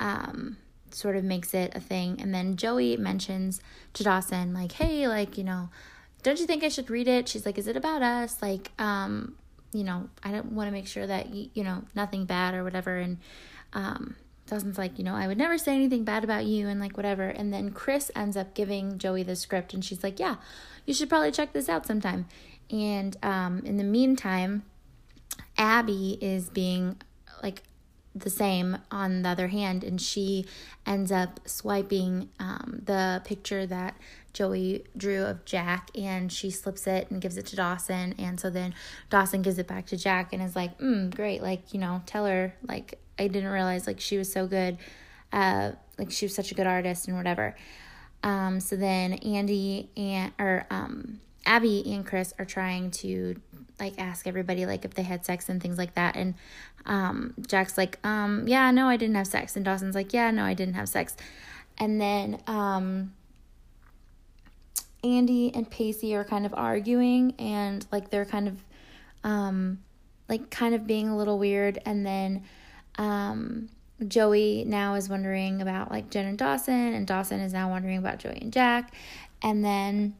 um sort of makes it a thing. And then Joey mentions to Dawson like hey like you know don't you think I should read it? She's like is it about us? Like um you know, I don't want to make sure that, you, you know, nothing bad or whatever. And um, Dawson's like, you know, I would never say anything bad about you and like whatever. And then Chris ends up giving Joey the script and she's like, yeah, you should probably check this out sometime. And um, in the meantime, Abby is being like the same on the other hand, and she ends up swiping um, the picture that Joey drew of Jack and she slips it and gives it to Dawson. And so then Dawson gives it back to Jack and is like, mm, great. Like, you know, tell her, like, I didn't realize, like, she was so good. Uh, like, she was such a good artist and whatever. Um, so then Andie and, or, um, Abby and Chris are trying to like ask everybody like if they had sex and things like that. And um Jack's like um yeah no I didn't have sex. And Dawson's like yeah no I didn't have sex. And then um Andie and Pacey are kind of arguing and like they're kind of um like kind of being a little weird. And then um Joey now is wondering about like Jen and Dawson. And Dawson is now wondering about Joey and Jack. And then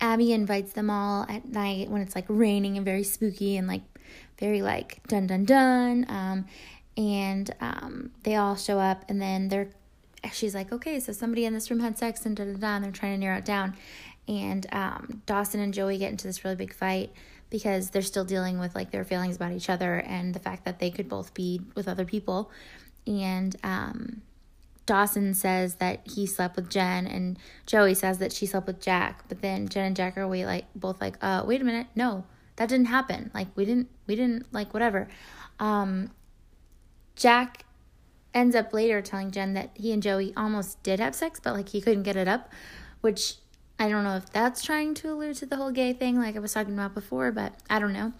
Abby invites them all at night when it's like raining and very spooky and like very like dun dun dun um and um they all show up and then they're she's like, okay, so somebody in this room had sex and da da da, and they're trying to narrow it down. And um, Dawson and Joey get into this really big fight because they're still dealing with like their feelings about each other and the fact that they could both be with other people. And um, Dawson says that he slept with Jen, and Joey says that she slept with Jack. But then Jen and Jack are wait like both like, uh, wait a minute, no, that didn't happen. Like we didn't, we didn't like whatever. Um, Jack ends up later telling Jen that he and Joey almost did have sex, but like he couldn't get it up, which I don't know if that's trying to allude to the whole gay thing, like I was talking about before, but I don't know.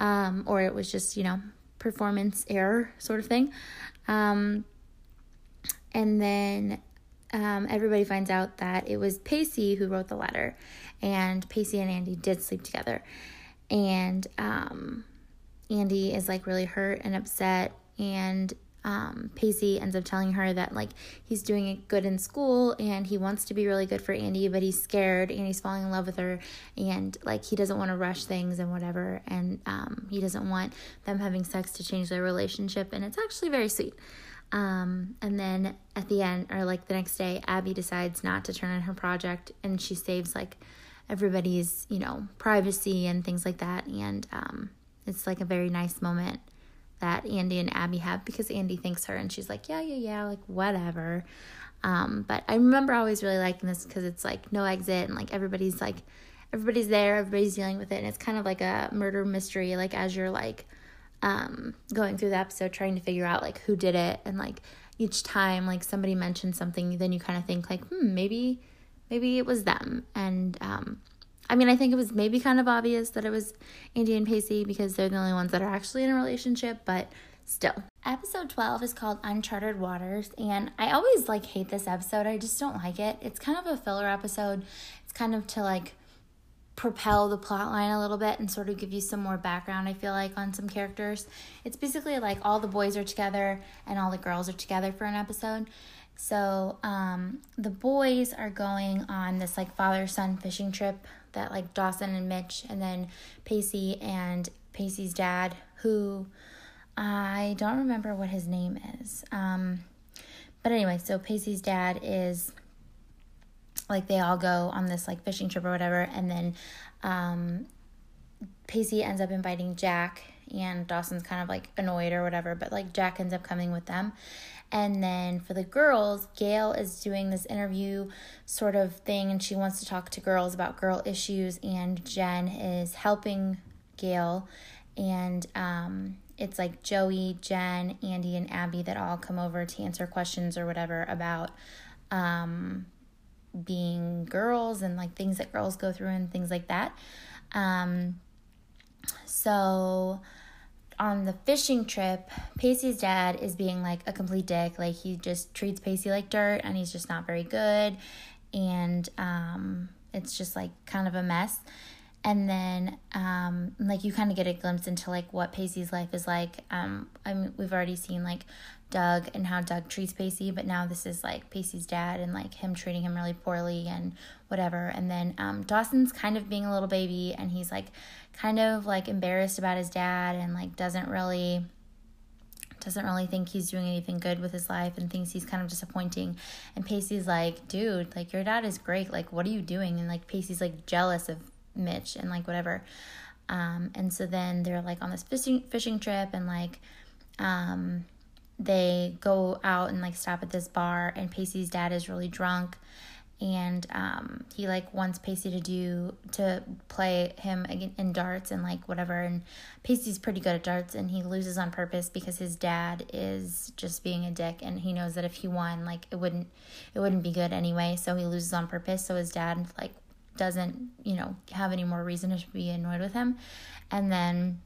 Um, or it was just, you know, performance error sort of thing. Um, and then um, everybody finds out that it was Pacey who wrote the letter, and Pacey and Andie did sleep together. And um, Andie is like really hurt and upset, and um, Pacey ends up telling her that like he's doing good in school and he wants to be really good for Andie, but he's scared and he's falling in love with her. And like he doesn't want to rush things and whatever, and um, he doesn't want them having sex to change their relationship, and it's actually very sweet. Um, and then at the end, or like the next day, Abby decides not to turn in her project and she saves like everybody's, you know, privacy and things like that. And um, it's like a very nice moment that Andie and Abby have because Andie thanks her and she's like, yeah, yeah, yeah, like whatever. Um, but I remember always really liking this because it's like no exit and like everybody's like, everybody's there, everybody's dealing with it. And it's kind of like a murder mystery, like as you're like um, going through the episode, trying to figure out like who did it. And like each time like somebody mentions something, then you kind of think like, hmm, maybe, maybe it was them. And, um, I mean, I think it was maybe kind of obvious that it was Andie and Pacey because they're the only ones that are actually in a relationship, but still. Episode 12 is called Uncharted Waters, and I always like hate this episode. I just don't like it. It's kind of a filler episode. It's kind of to like propel the plot line a little bit and sort of give you some more background, I feel like, on some characters. It's basically like all the boys are together and all the girls are together for an episode. So, um, the boys are going on this like father son fishing trip that like Dawson and Mitch, and then Pacey and Pacey's dad, who I don't remember what his name is. Um, but anyway, so Pacey's dad is like they all go on this like fishing trip or whatever, and then um, Pacey ends up inviting Jack, and Dawson's kind of like annoyed or whatever, but like Jack ends up coming with them. And then for the girls, Gale is doing this interview sort of thing and she wants to talk to girls about girl issues, and Jen is helping Gale. And um, it's like Joey, Jen, Andie, and Abby that all come over to answer questions or whatever about um, being girls and like things that girls go through and things like that. Um, so on the fishing trip, Pacey's dad is being like a complete dick. Like he just treats Pacey like dirt and he's just not very good. And um, it's just like kind of a mess. And then um, like you kind of get a glimpse into like what Pacey's life is like. Um, I mean, we've already seen like Doug and how Doug treats Pacey, but now this is like Pacey's dad and like him treating him really poorly and whatever. And then um, Dawson's kind of being a little baby and he's like kind of like embarrassed about his dad and like doesn't really doesn't really think he's doing anything good with his life and thinks he's kind of disappointing. And Pacey's like, dude, like your dad is great. Like, what are you doing? And like Pacey's like jealous of Mitch and like whatever. Um, and so then they're like on this fishing fishing trip and like um they go out and like stop at this bar and Pacey's dad is really drunk and um, he like wants Pacey to do to play him in darts and like whatever and Pacey's pretty good at darts and he loses on purpose because his dad is just being a dick and he knows that if he won like it wouldn't it wouldn't be good anyway so he loses on purpose so his dad like doesn't you know have any more reason to be annoyed with him. And then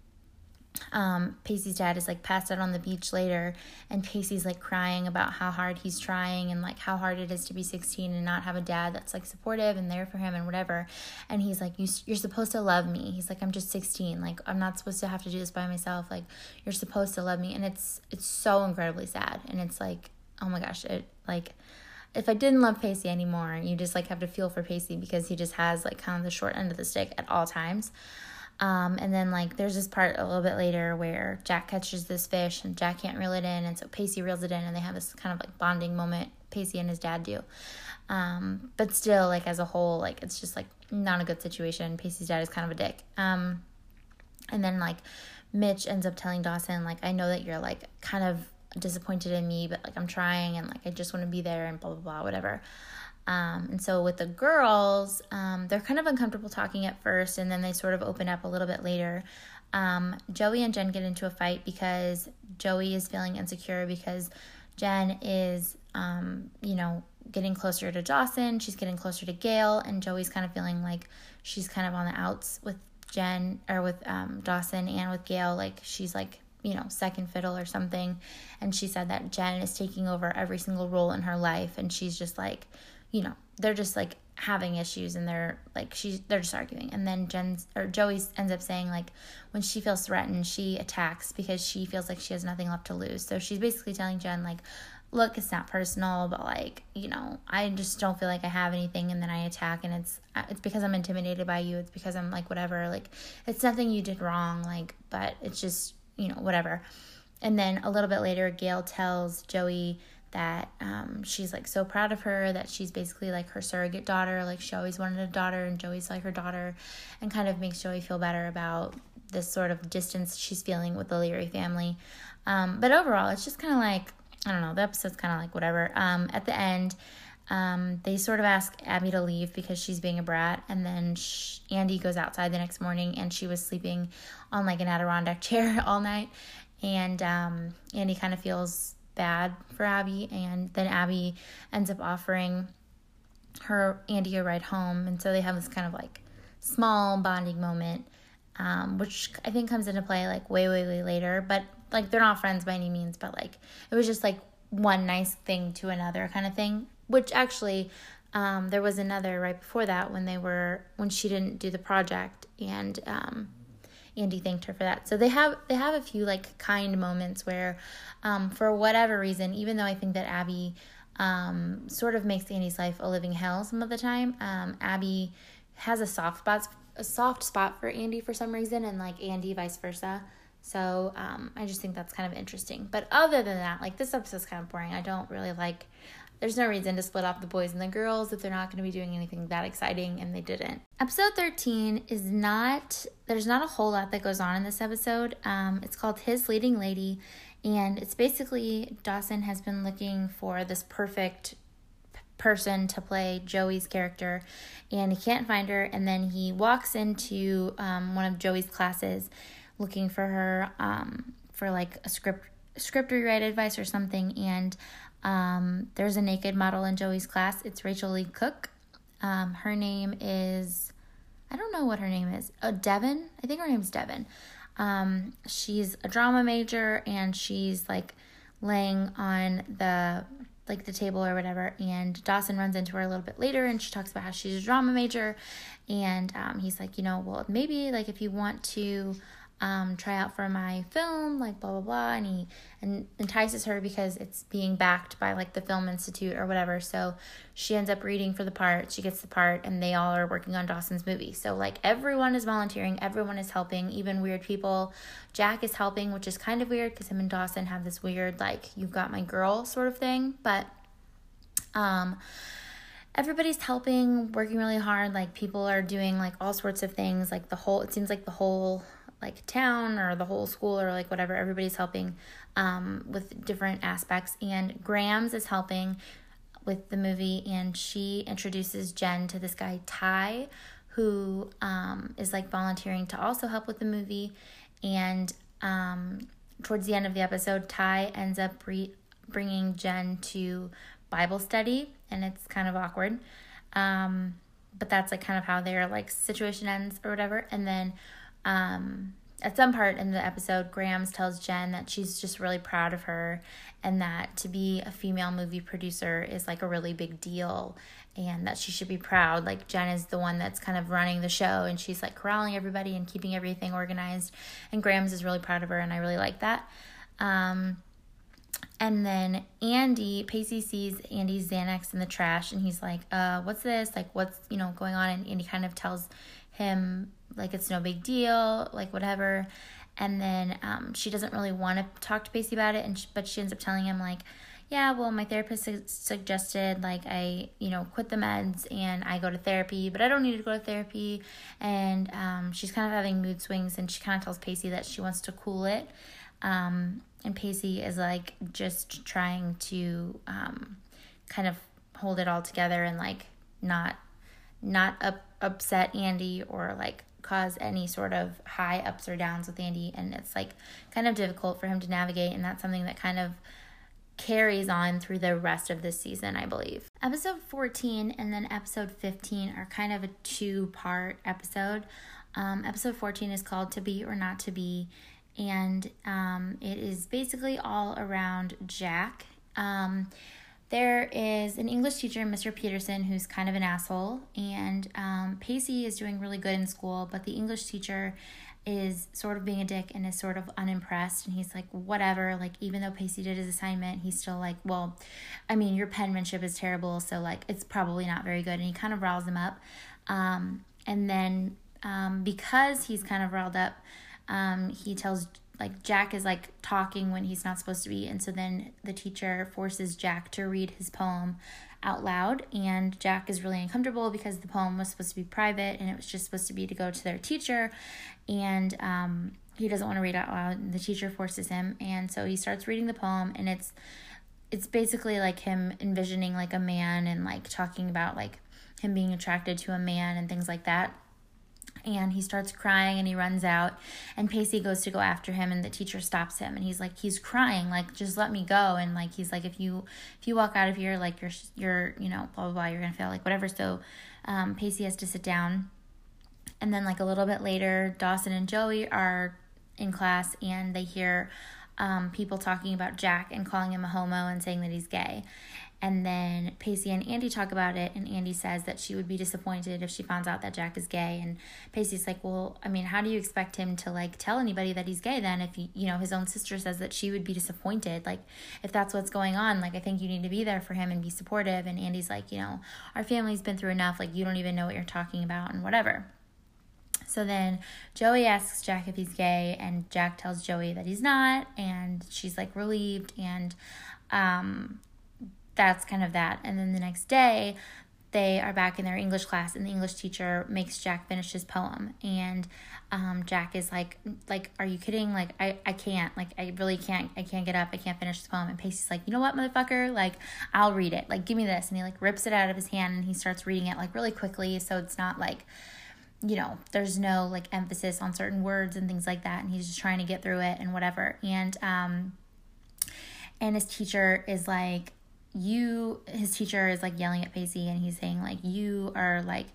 um, Pacey's dad is like passed out on the beach later, and Pacey's like crying about how hard he's trying and like how hard it is to be 16 and not have a dad that's like supportive and there for him and whatever. And he's like, you, You're supposed to love me. He's like, I'm just 16. Like, I'm not supposed to have to do this by myself. Like, you're supposed to love me. And it's, it's so incredibly sad. And it's like, oh my gosh, it like, if I didn't love Pacey anymore, you just like have to feel for Pacey because he just has like kind of the short end of the stick at all times. Um, and then like there's this part a little bit later where Jack catches this fish and Jack can't reel it in, and so Pacey reels it in, and they have this kind of like bonding moment. Pacey and his dad do, um, but still like as a whole, like it's just like not a good situation. Pacey's dad is kind of a dick. Um, and then like Mitch ends up telling Dawson like I know that you're like kind of disappointed in me, but like I'm trying and like I just want to be there and blah blah blah whatever. Um, and so with the girls, um, they're kind of uncomfortable talking at first, and then they sort of open up a little bit later. Um, Joey and Jen get into a fight because Joey is feeling insecure because Jen is, um, you know, getting closer to Dawson. She's getting closer to Gale, and Joey's kind of feeling like she's kind of on the outs with Jen or with um, Dawson and with Gale. Like she's like you know, second fiddle or something. And she said that Jen is taking over every single role in her life. And she's just like, you know, they're just like having issues and they're like she's they're just arguing. And then Jen's or Joey ends up saying like when she feels threatened she attacks because she feels like she has nothing left to lose. So she's basically telling Jen like look it's not personal but like you know I just don't feel like I have anything and then I attack and it's it's because I'm intimidated by you. It's because I'm like whatever. Like it's nothing you did wrong like but it's just you know whatever. And then a little bit later Gale tells Joey that um, she's like so proud of her that she's basically like her surrogate daughter. Like she always wanted a daughter and joey's like her daughter and kind of makes joey feel better about this sort of distance she's feeling with the leary family. Um, but overall it's just kind of like i don't know the episode's kind of like whatever. Um, at the end um, they sort of ask abby to leave because she's being a brat and then she, andie goes outside the next morning and she was sleeping on like an adirondack chair all night. And um, andie kind of feels bad for Abby, and then Abby ends up offering her Andie a ride home, and so they have this kind of like small bonding moment, um, which I think comes into play like way, way, way later. But like they're not friends by any means, but like it was just like one nice thing to another kind of thing. Which actually, um, there was another right before that when they were when she didn't do the project and um, Andie thanked her for that. So they have they have a few like kind moments where, um, for whatever reason, even though I think that Abby um, sort of makes Andie's life a living hell some of the time, um, Abby has a soft spot a soft spot for Andie for some reason, and like Andie vice versa. So um, I just think that's kind of interesting. But other than that, like this episode's kind of boring. I don't really like there's no reason to split off the boys and the girls if they're not going to be doing anything that exciting, and they didn't. Episode 13 is not, there's not a whole lot that goes on in this episode. Um, it's called His Leading Lady, and it's basically Dawson has been looking for this perfect person to play Joey's character, and he can't find her. And then he walks into um, one of Joey's classes looking for her um, for like a script script rewrite advice or something, and um, there's a naked model in Joey's class. It's Rachael Leigh Cook. Um, her name is, I don't know what her name is. Oh, Devon. I think her name's Devon. Um, she's a drama major and she's like laying on the like the table or whatever and dawson runs into her a little bit later and she talks about how she's a drama major and um, he's like you know well maybe like if you want to um, try out for my film, like blah blah blah, and he and entices her because it's being backed by like the film institute or whatever. So she ends up reading for the part. She gets the part, and they all are working on Dawson's movie. So like everyone is volunteering, everyone is helping, even weird people. Jack is helping, which is kind of weird because him and Dawson have this weird like you've got my girl sort of thing, but um everybody's helping working really hard like people are doing like all sorts of things like the whole it seems like the whole like town or the whole school or like whatever. Everybody's helping um, with different aspects. And grams is helping with the movie and she introduces jen to this guy ty who um, is like volunteering to also help with the movie. And um, towards the end of the episode ty ends up re- bringing jen to bible study and it's kind of awkward. Um, but that's like kind of how their like situation ends or whatever. And then um, at some part in the episode, Grams tells Jen that she's just really proud of her and that to be a female movie producer is like a really big deal and that she should be proud. Like, Jen is the one that's kind of running the show and she's like corralling everybody and keeping everything organized. And Grams is really proud of her, and I really like that. Um, and then Andie, Pacey sees Andie's Xanax in the trash and he's like, uh, what's this? Like, what's, you know, going on? And Andie kind of tells him like it's no big deal, like whatever. And then um, she doesn't really want to talk to Pacey about it, and she, but she ends up telling him like, yeah, well, my therapist su- suggested like I, you know, quit the meds and I go to therapy, but I don't need to go to therapy. And um, she's kind of having mood swings, and she kind of tells Pacey that she wants to cool it. Um, and Pacey is like just trying to um, kind of hold it all together and like not not up, upset Andie or like cause any sort of high ups or downs with Andie and it's like kind of difficult for him to navigate and that's something that kind of carries on through the rest of this season, I believe. Episode 14 and then episode 15 are kind of a two part episode. Um, episode 14 is called To Be or Not to Be, and um, it is basically all around Jack. Um, there is an English teacher, Mr. Peterson, who's kind of an asshole, and um, Pacey is doing really good in school, but the English teacher is sort of being a dick and is sort of unimpressed and he's like whatever like even though Pacey did his assignment he's still like well I mean your penmanship is terrible so like it's probably not very good and he kind of riles him up um, and then um, because he's kind of riled up um, he tells like Jack is like talking when he's not supposed to be. And so then the teacher forces Jack to read his poem out loud. And Jack is really uncomfortable because the poem was supposed to be private and it was just supposed to be to go to their teacher. And um, he doesn't want to read out loud. And the teacher forces him. And so he starts reading the poem and it's it's basically like him envisioning like a man and like talking about like him being attracted to a man and things like that and he starts crying and he runs out. And Pacey goes to go after him and the teacher stops him. And he's like he's crying like just let me go. And like he's like if you if you walk out of here like you're you're you know blah blah blah you're gonna fail like whatever. So um, Pacey has to sit down. And then like a little bit later Dawson and Joey are in class and they hear um, people talking about Jack and calling him a homo and saying that he's gay and then Pacey and Andie talk about it, and Andie says that she would be disappointed if she finds out that Jack is gay. And Pacey's like, Well, I mean, how do you expect him to like tell anybody that he's gay then if he, you know, his own sister says that she would be disappointed? Like, if that's what's going on, like, I think you need to be there for him and be supportive. And Andie's like, You know, our family's been through enough. Like, you don't even know what you're talking about, and whatever. So then Joey asks Jack if he's gay, and Jack tells Joey that he's not, and she's like relieved. And, um, that's kind of that. And then the next day, they are back in their English class, and the English teacher makes Jack finish his poem. And um, Jack is like, like, are you kidding? Like, I, I can't. Like, I really can't. I can't get up. I can't finish this poem. And Pacey's like, you know what, motherfucker? Like, I'll read it. Like, give me this. And he like rips it out of his hand, and he starts reading it like really quickly, so it's not like you know, there's no like emphasis on certain words and things like that, and he's just trying to get through it and whatever. And um, and his teacher is like, you his teacher is like yelling at Pacey and he's saying like you are like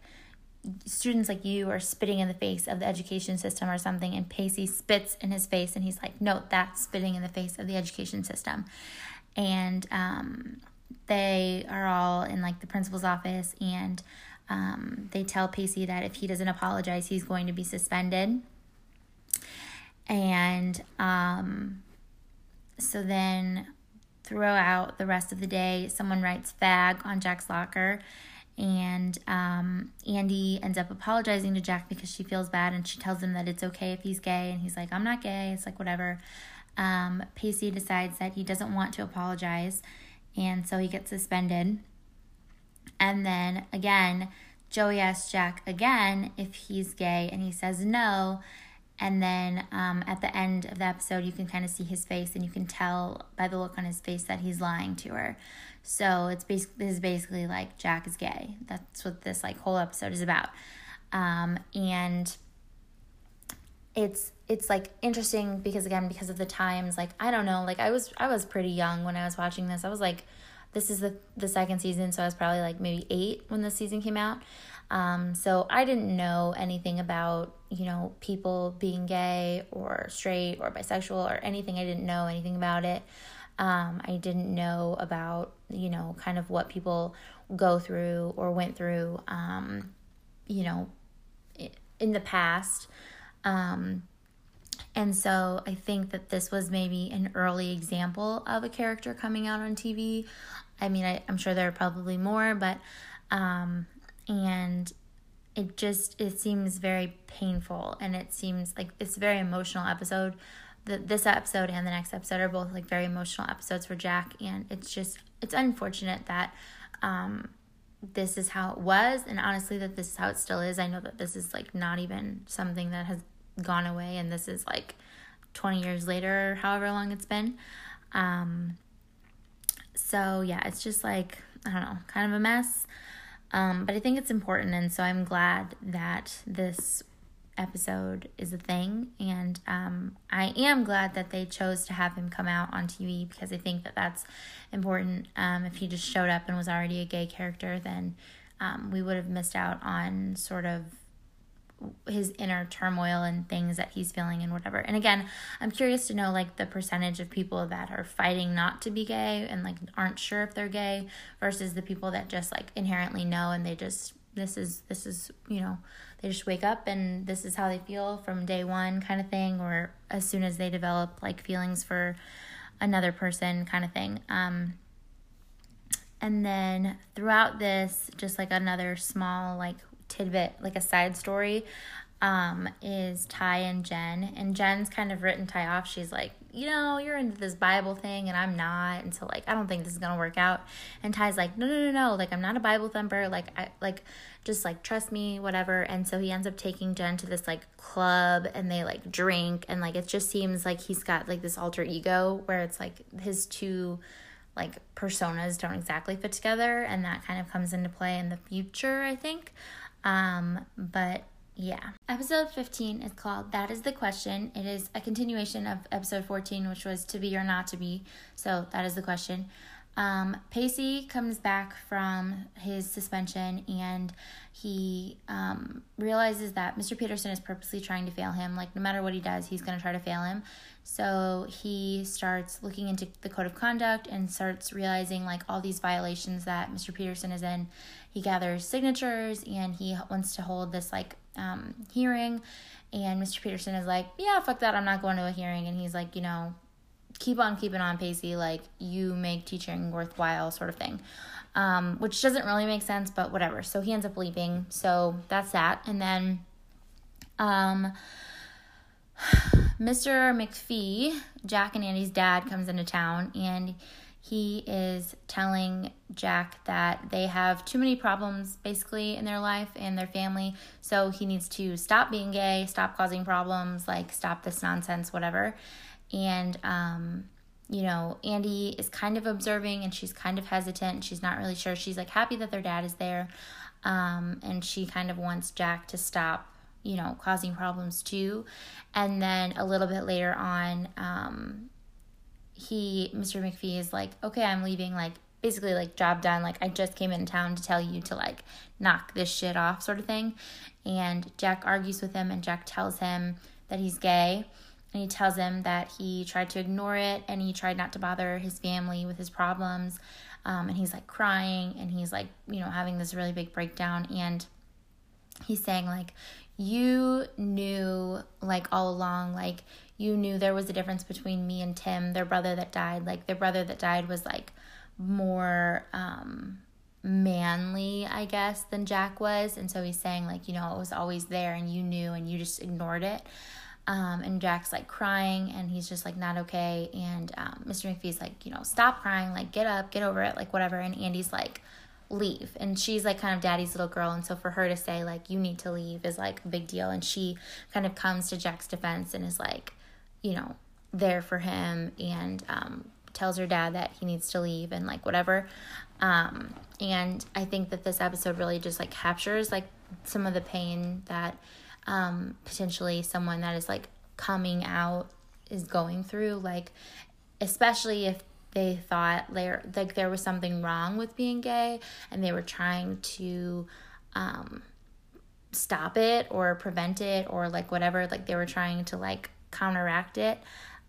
students like you are spitting in the face of the education system or something and Pacey spits in his face and he's like no that's spitting in the face of the education system. And um, they are all in like the principal's office and um, they tell Pacey that if he doesn't apologize he's going to be suspended. And um, so then throughout the rest of the day, someone writes fag on Jack's locker. And um, Andie ends up apologizing to Jack because she feels bad and she tells him that it's okay if he's gay. And he's like, I'm not gay. It's like, whatever. Um, Pacey decides that he doesn't want to apologize. And so he gets suspended. And then again, Joey asks Jack again if he's gay. And he says no. And then um, at the end of the episode, you can kind of see his face, and you can tell by the look on his face that he's lying to her. So it's basically this is basically like Jack is gay. That's what this like whole episode is about. Um, and it's it's like interesting because again because of the times like I don't know like I was I was pretty young when I was watching this. I was like this is the the second season, so I was probably like maybe eight when the season came out. Um, so I didn't know anything about, you know, people being gay or straight or bisexual or anything. I didn't know anything about it. Um, I didn't know about, you know, kind of what people go through or went through, um, you know, in the past. Um, and so I think that this was maybe an early example of a character coming out on TV. I mean, I, am sure there are probably more, but um, and it just it seems very painful and it seems like it's a very emotional episode. The, this episode and the next episode are both like very emotional episodes for jack and it's just it's unfortunate that um this is how it was and honestly that this is how it still is. I know that this is like not even something that has gone away and this is like 20 years later or however long it's been. Um so yeah it's just like i don't know kind of a mess um, but I think it's important, and so I'm glad that this episode is a thing. And um, I am glad that they chose to have him come out on TV because I think that that's important. Um, if he just showed up and was already a gay character, then um, we would have missed out on sort of his inner turmoil and things that he's feeling and whatever. And again, I'm curious to know like the percentage of people that are fighting not to be gay and like aren't sure if they're gay versus the people that just like inherently know and they just this is this is, you know, they just wake up and this is how they feel from day 1 kind of thing or as soon as they develop like feelings for another person kind of thing. Um and then throughout this just like another small like tidbit, like a side story, um, is Ty and Jen. And Jen's kind of written Ty off. She's like, you know, you're into this Bible thing and I'm not. And so like I don't think this is gonna work out. And Ty's like, no, no, no, no, like I'm not a Bible thumper. Like I like just like trust me, whatever. And so he ends up taking Jen to this like club and they like drink and like it just seems like he's got like this alter ego where it's like his two like personas don't exactly fit together and that kind of comes into play in the future, I think. Um, but yeah. Episode 15 is called That is the Question. It is a continuation of episode 14, which was to be or not to be. So that is the question. Um, Pacey comes back from his suspension and he um, realizes that Mr. Peterson is purposely trying to fail him. Like, no matter what he does, he's going to try to fail him. So he starts looking into the code of conduct and starts realizing like all these violations that Mr. Peterson is in. He gathers signatures and he wants to hold this like um, hearing. And Mr. Peterson is like, Yeah, fuck that. I'm not going to a hearing. And he's like, You know, keep on keeping on, Pacey. Like, you make teaching worthwhile, sort of thing. Um, which doesn't really make sense, but whatever. So he ends up leaving. So that's that. And then um, Mr. McPhee, Jack and Andie's dad, comes into town and he is telling Jack that they have too many problems basically in their life and their family. So he needs to stop being gay, stop causing problems, like stop this nonsense, whatever. And, um, you know, Andie is kind of observing and she's kind of hesitant. She's not really sure. She's like happy that their dad is there. Um, and she kind of wants Jack to stop, you know, causing problems too. And then a little bit later on, um, he, Mr. McPhee, is like, okay, I'm leaving. Like, basically, like, job done. Like, I just came in town to tell you to, like, knock this shit off, sort of thing. And Jack argues with him, and Jack tells him that he's gay and he tells him that he tried to ignore it and he tried not to bother his family with his problems. Um, and he's like crying and he's like, you know, having this really big breakdown. And he's saying, like, you knew, like, all along, like, you knew there was a difference between me and Tim, their brother that died. Like, their brother that died was, like, more, um, manly, I guess, than Jack was. And so he's saying, like, you know, it was always there and you knew and you just ignored it. Um, and Jack's like crying and he's just like not okay. And um, Mr. McPhee's like, you know, stop crying, like get up, get over it, like whatever. And Andie's like, leave. And she's like kind of daddy's little girl. And so for her to say, like, you need to leave is like a big deal. And she kind of comes to Jack's defense and is like, you know, there for him and um, tells her dad that he needs to leave and like whatever. Um, and I think that this episode really just like captures like some of the pain that um, potentially someone that is like coming out is going through like especially if they thought there like there was something wrong with being gay and they were trying to um, stop it or prevent it or like whatever like they were trying to like counteract it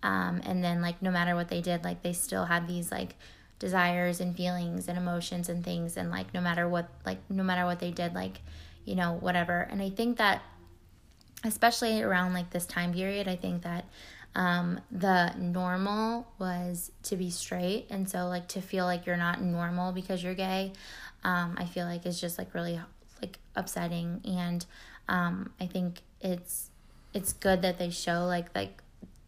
um, and then like no matter what they did like they still had these like desires and feelings and emotions and things and like no matter what like no matter what they did like you know whatever and i think that especially around like this time period, I think that um, the normal was to be straight. And so, like, to feel like you're not normal because you're gay, um, I feel like is just like really like upsetting. And um, I think it's it's good that they show like like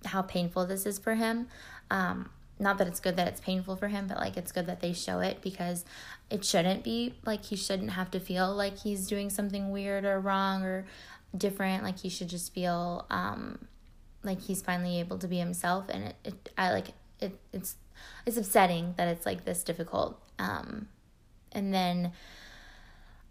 how painful this is for him. Um, not that it's good that it's painful for him, but like it's good that they show it because it shouldn't be like he shouldn't have to feel like he's doing something weird or wrong or different. Like he should just feel um like he's finally able to be himself. And it, it i like it it's it's upsetting that it's like this difficult. Um and then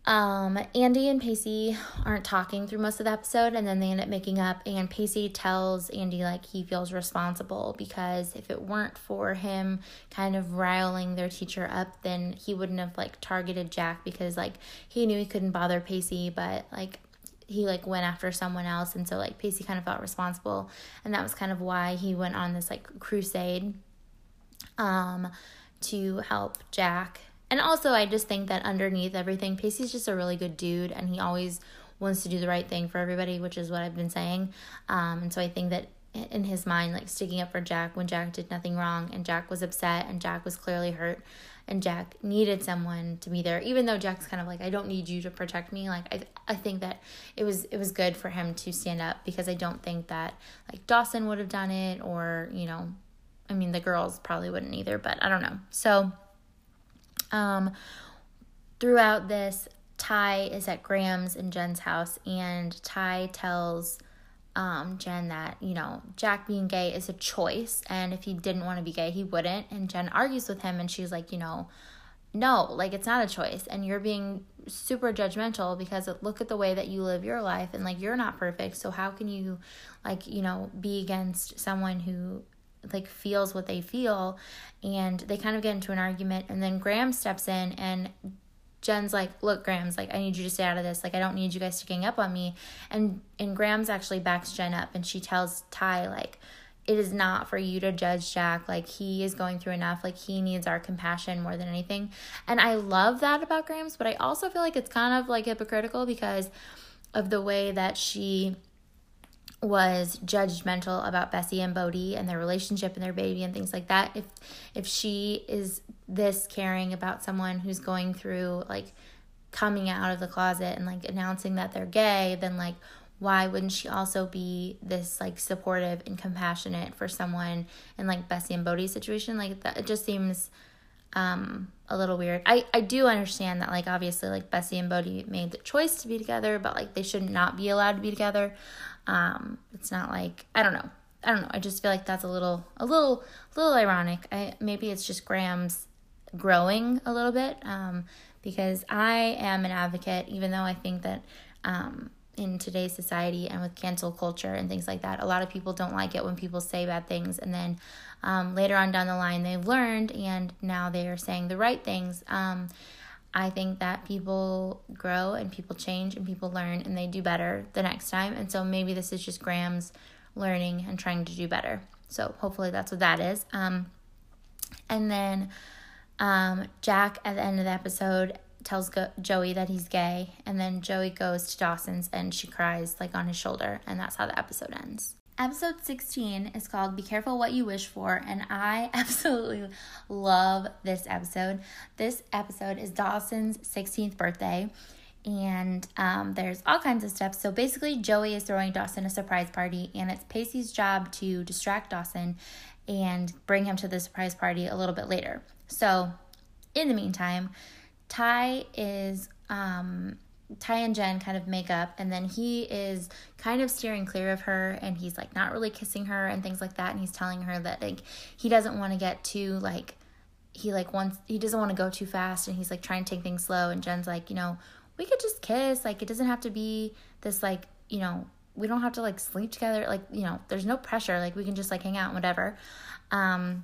um andie and pacey aren't talking through most of the episode and then they end up making up and pacey tells andie like he feels responsible because if it weren't for him kind of riling their teacher up then he wouldn't have like targeted jack because like he knew he couldn't bother pacey but like he like went after someone else and so like Pacey kind of felt responsible and that was kind of why he went on this like crusade um to help Jack. And also I just think that underneath everything Pacey's just a really good dude and he always wants to do the right thing for everybody, which is what I've been saying. Um and so I think that in his mind like sticking up for Jack when Jack did nothing wrong and Jack was upset and Jack was clearly hurt and Jack needed someone to be there even though Jack's kind of like I don't need you to protect me like I I think that it was it was good for him to stand up because I don't think that like Dawson would have done it or you know I mean the girls probably wouldn't either but I don't know so um throughout this Ty is at Grams' and Jen's house and Ty tells um, Jen that, you know, Jack being gay is a choice. And if he didn't want to be gay, he wouldn't. And Jen argues with him and she's like, you know, no, like it's not a choice. And you're being super judgmental because look at the way that you live your life and like you're not perfect. So how can you, like, you know, be against someone who like feels what they feel and they kind of get into an argument and then Grams steps in and Jen's like, look, Grams like, I need you to stay out of this. Like, I don't need you guys to gang up on me. And and Grams actually backs Jen up and she tells Ty like, it is not for you to judge Jack. Like, he is going through enough. Like, he needs our compassion more than anything. And I love that about Grams, but I also feel like it's kind of like hypocritical because of the way that she was judgmental about Bessie and Bodie and their relationship and their baby and things like that. If if she is this caring about someone who's going through like coming out of the closet and like announcing that they're gay, then like why wouldn't she also be this like supportive and compassionate for someone in like Bessie and Bodie's situation? Like that it just seems um a little weird. I I do understand that like obviously like Bessie and Bodie made the choice to be together, but like they should not be allowed to be together. Um, it's not like I don't know. I don't know. I just feel like that's a little, a little, a little ironic. I maybe it's just Grams growing a little bit um, because I am an advocate, even though I think that um, in today's society and with cancel culture and things like that, a lot of people don't like it when people say bad things, and then um, later on down the line they've learned and now they are saying the right things. Um, I think that people grow and people change and people learn and they do better the next time. And so maybe this is just Grams learning and trying to do better. So hopefully that's what that is. Um, and then um, Jack at the end of the episode tells Go- Joey that he's gay, and then Joey goes to Dawson's and she cries like on his shoulder, and that's how the episode ends. Episode 16 is called Be Careful What You Wish For, and I absolutely love this episode. This episode is Dawson's 16th birthday, and um, there's all kinds of stuff. So basically, Joey is throwing Dawson a surprise party, and it's Pacey's job to distract Dawson and bring him to the surprise party a little bit later. So, in the meantime, Ty is um, Ty and Jen kind of make up, and then he is kind of steering clear of her, and he's like not really kissing her and things like that, and he's telling her that like he doesn't want to get too like he like wants he doesn't want to go too fast, and he's like trying to take things slow, and Jen's like you know we could just kiss, like it doesn't have to be this like you know we don't have to like sleep together, like you know there's no pressure, like we can just like hang out and whatever. Um,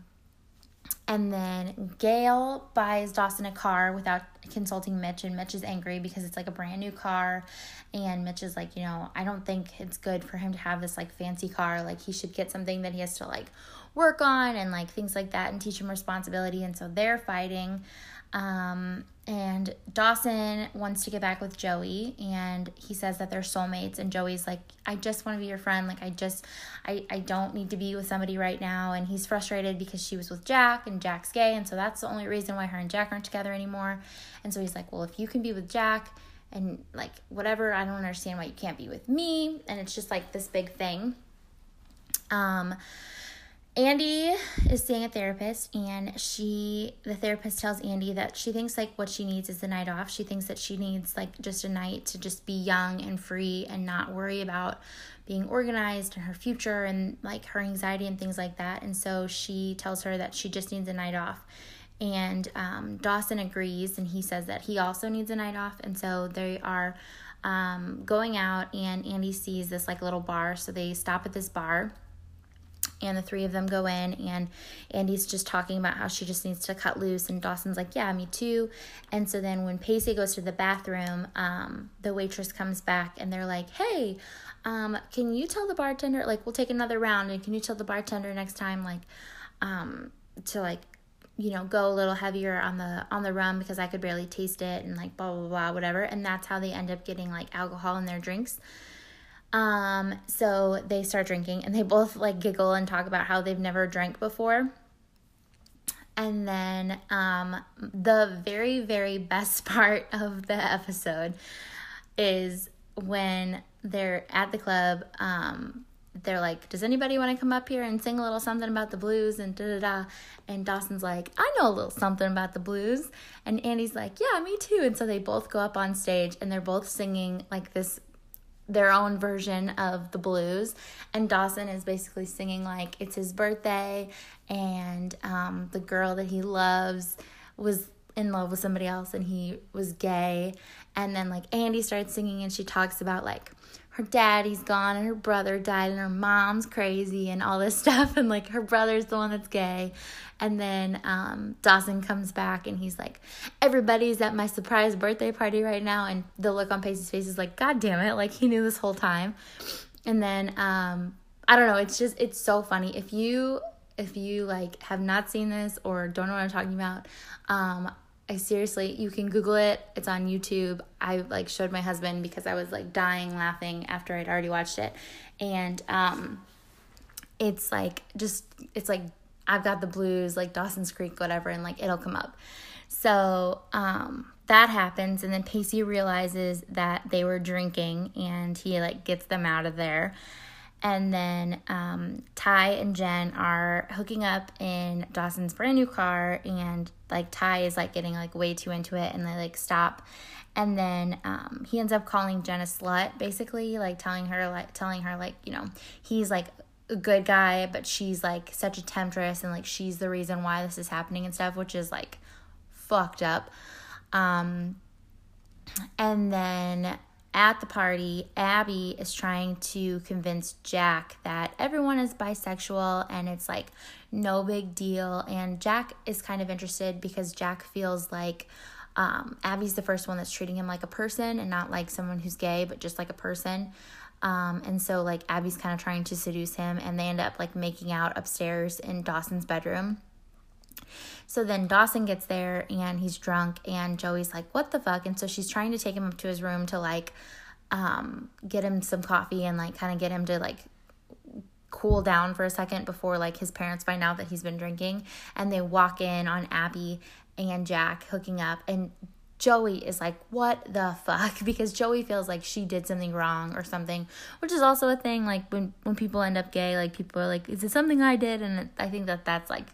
and then Gail buys Dawson a car without consulting Mitch, and Mitch is angry because it's like a brand new car. And Mitch is like, you know, I don't think it's good for him to have this like fancy car. Like, he should get something that he has to like work on and like things like that and teach him responsibility. And so they're fighting. Um, and Dawson wants to get back with Joey and he says that they're soulmates and Joey's like I just want to be your friend like I just I I don't need to be with somebody right now. And he's frustrated because she was with Jack and Jack's gay and so that's the only reason why her and Jack aren't together anymore. And so he's like well if you can be with Jack and like whatever I don't understand why you can't be with me. And it's just like this big thing. Um Andie is seeing a therapist, and she, the therapist tells Andie that she thinks like what she needs is the night off. She thinks that she needs like just a night to just be young and free and not worry about being organized and her future and like her anxiety and things like that. And so she tells her that she just needs a night off. And um, Dawson agrees, and he says that he also needs a night off. And so they are um, going out, and Andie sees this like little bar. So they stop at this bar and the three of them go in and andie's just talking about how she just needs to cut loose and dawson's like yeah me too. And so then when pacey goes to the bathroom um, the waitress comes back and they're like hey um, can you tell the bartender like we'll take another round and can you tell the bartender next time like um, to like you know go a little heavier on the on the rum because i could barely taste it and like blah blah blah whatever. And that's how they end up getting like alcohol in their drinks um, so they start drinking and they both like giggle and talk about how they've never drank before. And then um, the very, very best part of the episode is when they're at the club. Um, they're like, Does anybody want to come up here and sing a little something about the blues? And da da da. And Dawson's like, I know a little something about the blues. And Andie's like, Yeah, me too. And so they both go up on stage and they're both singing like this their own version of the blues. And dawson is basically singing like it's his birthday and um, the girl that he loves was in love with somebody else and he was gay. And then like andie starts singing and she talks about like her daddy's gone and her brother died and her mom's crazy and all this stuff. And like her brother's the one that's gay. And then um, dawson comes back and he's like everybody's at my surprise birthday party right now. And the look on pacey's face is like god damn it. Like he knew this whole time. And then um, i don't know. It's just it's so funny. If you if you like have not seen this or don't know what i'm talking about um, I seriously, you can Google it. It's on YouTube. I like showed my husband because I was like dying laughing after I'd already watched it, and um, it's like just it's like I've got the blues, like Dawson's Creek, whatever, and like it'll come up. So um, that happens, and then Pacey realizes that they were drinking, and he like gets them out of there. And then um, Ty and Jen are hooking up in Dawson's brand new car, and like Ty is like getting like way too into it, and they like stop. And then um, he ends up calling Jen a slut, basically, like telling her like telling her like you know he's like a good guy, but she's like such a temptress, and like she's the reason why this is happening and stuff, which is like fucked up. Um, and then at the party, Abby is trying to convince Jack that everyone is bisexual and it's like no big deal. And Jack is kind of interested because Jack feels like um, Abby's the first one that's treating him like a person and not like someone who's gay, but just like a person. Um, and so like Abby's kind of trying to seduce him, and they end up like making out upstairs in Dawson's bedroom. So then Dawson gets there and he's drunk and Joey's like, "What the fuck?" And so she's trying to take him up to his room to like um get him some coffee and like kind of get him to like cool down for a second before like his parents find out that he's been drinking and they walk in on Abby and Jack hooking up and Joey is like, what the fuck? Because Joey feels like she did something wrong or something, which is also a thing. Like when when people end up gay, like people are like, is it something I did? And I think that that's like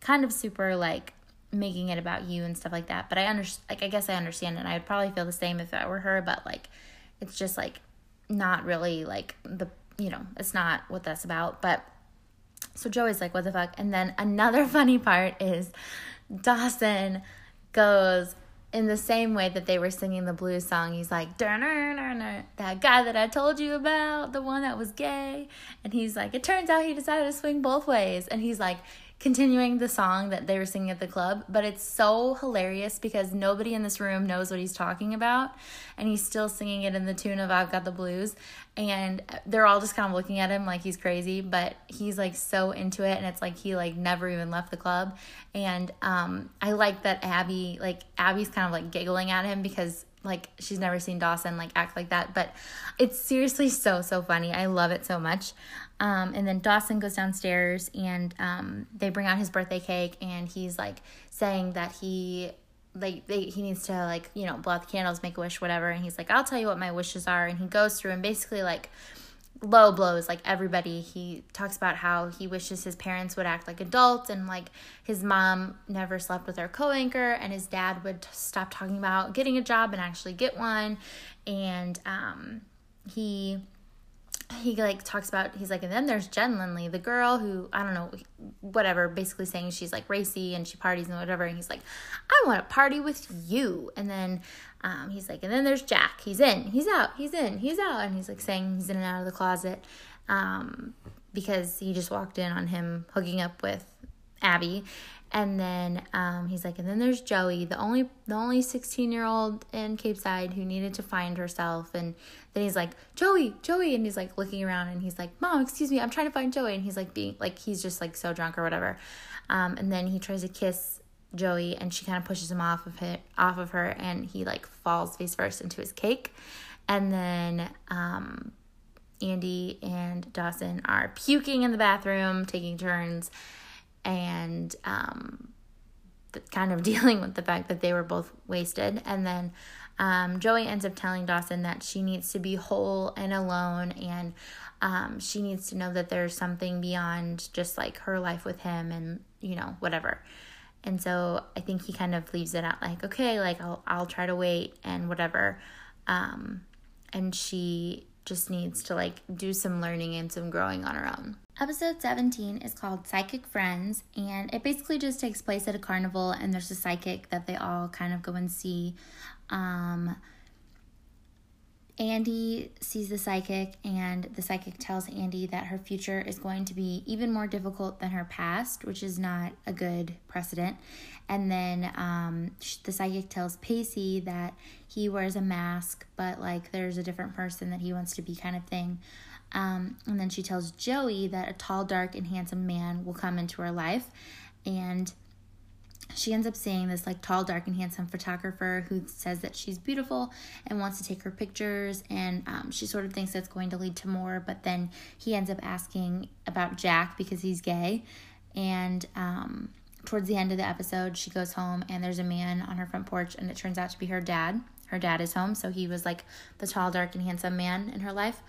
kind of super like making it about you and stuff like that. But I understand, like, I guess I understand. And I'd probably feel the same if I were her, but like, it's just like not really like the, you know, it's not what that's about. But so Joey's like, what the fuck? And then another funny part is Dawson goes in the same way that they were singing the blues song, he's like, that guy that I told you about, the one that was gay. And he's like, it turns out he decided to swing both ways. And he's like, continuing the song that they were singing at the club, but it's so hilarious because nobody in this room knows what he's talking about, and he's still singing it in the tune of I've Got the Blues, and they're all just kind of looking at him like he's crazy, but he's like so into it, and it's like he like never even left the club, and um, I like that Abby, like Abby's kind of like giggling at him because like she's never seen Dawson like act like that, but it's seriously so so funny. I love it so much. Um, and then Dawson goes downstairs and um, they bring out his birthday cake and he's like saying that he like they, he needs to like you know blow out the candles, make a wish, whatever. And he's like, I'll tell you what my wishes are. And he goes through and basically like low blows like everybody he talks about how he wishes his parents would act like adults and like his mom never slept with her co-anchor and his dad would stop talking about getting a job and actually get one and um he he like talks about he's like and then there's Jen Lindley the girl who I don't know whatever basically saying she's like racy and she parties and whatever and he's like I want to party with you and then um, he's like, and then there's Jack. He's in, he's out, he's in, he's out. And he's like saying he's in and out of the closet. Um, because he just walked in on him hooking up with Abby. And then um, he's like, and then there's Joey, the only the only 16 year old in Capeside who needed to find herself. And then he's like, Joey, Joey, and he's like looking around and he's like, Mom, excuse me, I'm trying to find Joey. And he's like being like he's just like so drunk or whatever. Um, and then he tries to kiss Joey and she kind of pushes him off of it off of her and he like falls face first into his cake. And then um, Andie and Dawson are puking in the bathroom, taking turns and um, kind of dealing with the fact that they were both wasted. And then um, Joey ends up telling Dawson that she needs to be whole and alone, and um, she needs to know that there's something beyond just like her life with him, and you know whatever. And so I think he kind of leaves it out like, okay, like I'll I'll try to wait and whatever. Um, and she just needs to like do some learning and some growing on her own. Episode 17 is called Psychic Friends, and it basically just takes place at a carnival, and there's a psychic that they all kind of go and see. Um, Andie sees the psychic, and the psychic tells Andie that her future is going to be even more difficult than her past, which is not a good precedent. And then um, the psychic tells Pacey that he wears a mask, but like there's a different person that he wants to be, kind of thing. Um, and then she tells Joey that a tall, dark, and handsome man will come into her life. And she ends up seeing this like tall, dark, and handsome photographer who says that she's beautiful and wants to take her pictures. And um, she sort of thinks that's going to lead to more. But then he ends up asking about Jack because he's gay. And um, towards the end of the episode, she goes home and there's a man on her front porch, and it turns out to be her dad. Her dad is home, so he was like the tall, dark, and handsome man in her life.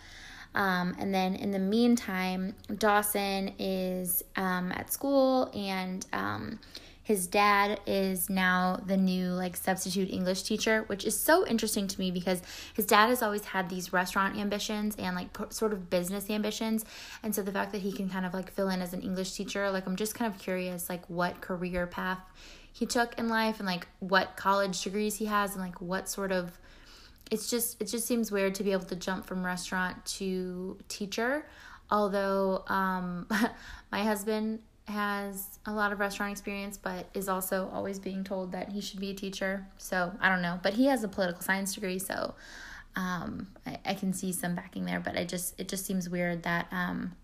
Um, and then in the meantime, Dawson is um, at school and um, his dad is now the new like substitute English teacher, which is so interesting to me because his dad has always had these restaurant ambitions and like p- sort of business ambitions. And so the fact that he can kind of like fill in as an English teacher, like I'm just kind of curious like what career path he took in life and like what college degrees he has and like what sort of it's just it just seems weird to be able to jump from restaurant to teacher. Although um, my husband has a lot of restaurant experience but is also always being told that he should be a teacher. So i don't know. But he has a political science degree so um, I, I, can see some backing there. But i just it just seems weird that um,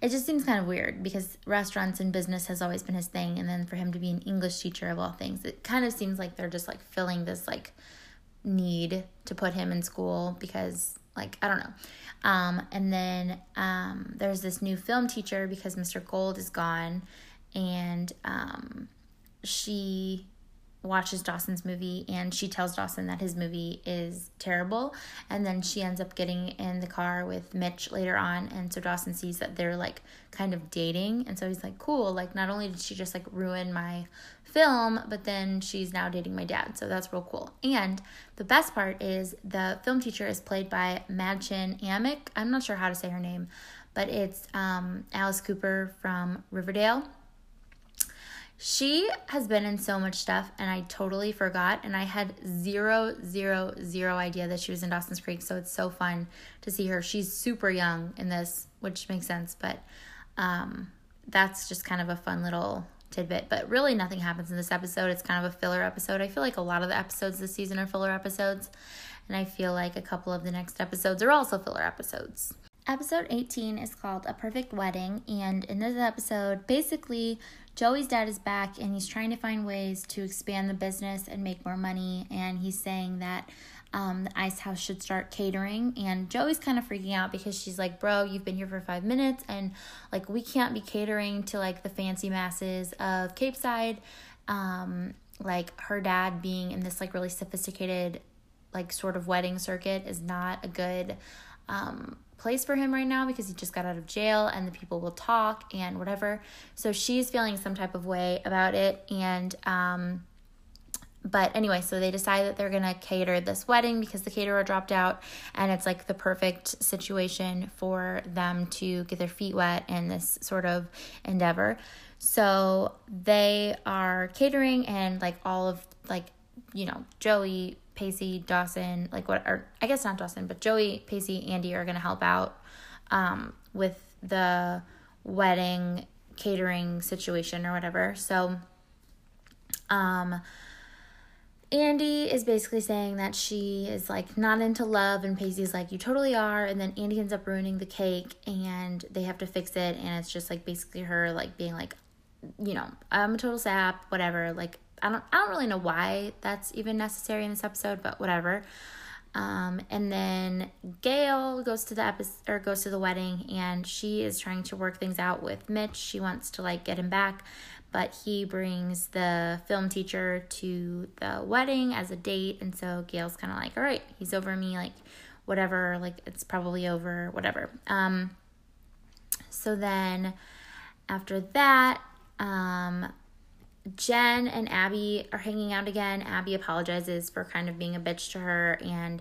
it just seems kind of weird because restaurants and business has always been his thing. And then for him to be an english teacher of all things it kind of seems like they're just like filling this like need to put him in school because like I don't know. Um, and then um, there's this new film teacher because Mr. Gold is gone, and um, she watches Dawson's movie and she tells Dawson that his movie is terrible. And then she ends up getting in the car with Mitch later on. And so Dawson sees that they're like kind of dating. And so he's like, cool. Like, not only did she just like ruin my film, but then she's now dating my dad. So that's real cool. And the best part is the film teacher is played by Mädchen Amick. I'm not sure how to say her name, but it's um, Alice Cooper from Riverdale she has been in so much stuff and I totally forgot and I had zero zero zero idea that she was in Dawson's Creek so it's so fun to see her. She's super young in this, which makes sense, but um that's just kind of a fun little tidbit. But really nothing happens in this episode. It's kind of a filler episode. I feel like a lot of the episodes this season are filler episodes and I feel like a couple of the next episodes are also filler episodes. Episode 18 is called A Perfect Wedding, and in this episode, basically, Joey's dad is back and he's trying to find ways to expand the business and make more money. And he's saying that um, the ice house should start catering. And Joey's kind of freaking out because she's like, Bro, you've been here for five minutes and like we can't be catering to like the fancy masses of Capeside. Um, like her dad being in this like really sophisticated, like sort of wedding circuit is not a good um, place for him right now because he just got out of jail and the people will talk and whatever. So she's feeling some type of way about it. And, um, but anyway, so they decide that they're gonna cater this wedding because the caterer dropped out, and it's like the perfect situation for them to get their feet wet in this sort of endeavor. So they are catering, and like all of like you know Joey, Pacey, Dawson, like what, or I guess not Dawson, but Joey, Pacey, Andie are going to help out um, with the wedding catering situation or whatever. So, um, Andie is basically saying that she is like not into love, and Pacey's like, You totally are. And then Andie ends up ruining the cake, and they have to fix it. And it's just like basically her like being like, You know, I'm a total sap, whatever. Like, I don't, I don't really know why that's even necessary in this episode, but whatever. Um, and then Gail goes to the episode or goes to the wedding, and she is trying to work things out with Mitch. She wants to like get him back, but he brings the film teacher to the wedding as a date, and so Gail's kind of like, all right, he's over me, like whatever, like it's probably over, whatever. Um, so then after that, um, Jen and Abby are hanging out again. Abby apologizes for kind of being a bitch to her, and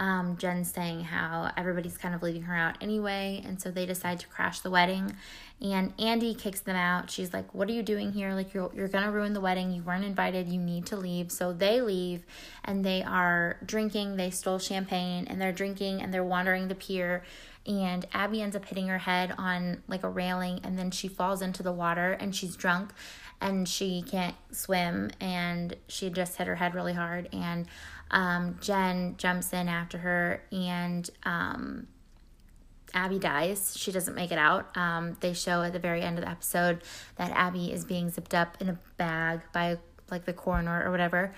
um, Jen's saying how everybody's kind of leaving her out anyway, and so they decide to crash the wedding. And Andie kicks them out. She's like, "What are you doing here? Like you're you're gonna ruin the wedding. You weren't invited. You need to leave." So they leave, and they are drinking. They stole champagne, and they're drinking, and they're wandering the pier. And Abby ends up hitting her head on like a railing, and then she falls into the water, and she's drunk, and she can't swim, and she just hit her head really hard, and um, Jen jumps in after her, and um, Abby dies. She doesn't make it out. Um, they show at the very end of the episode that Abby is being zipped up in a bag by like the coroner or whatever.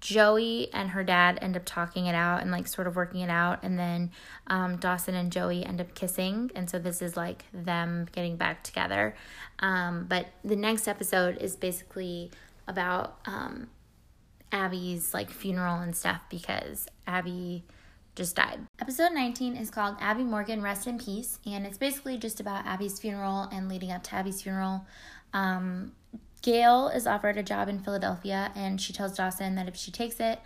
Joey and her dad end up talking it out and like sort of working it out, and then um, Dawson and Joey end up kissing, and so this is like them getting back together. Um, but the next episode is basically about um, Abby's like funeral and stuff because Abby just died. Episode 19 is called Abby Morgan Rest in Peace, and it's basically just about Abby's funeral and leading up to Abby's funeral. Um, Gail is offered a job in Philadelphia, and she tells Dawson that if she takes it,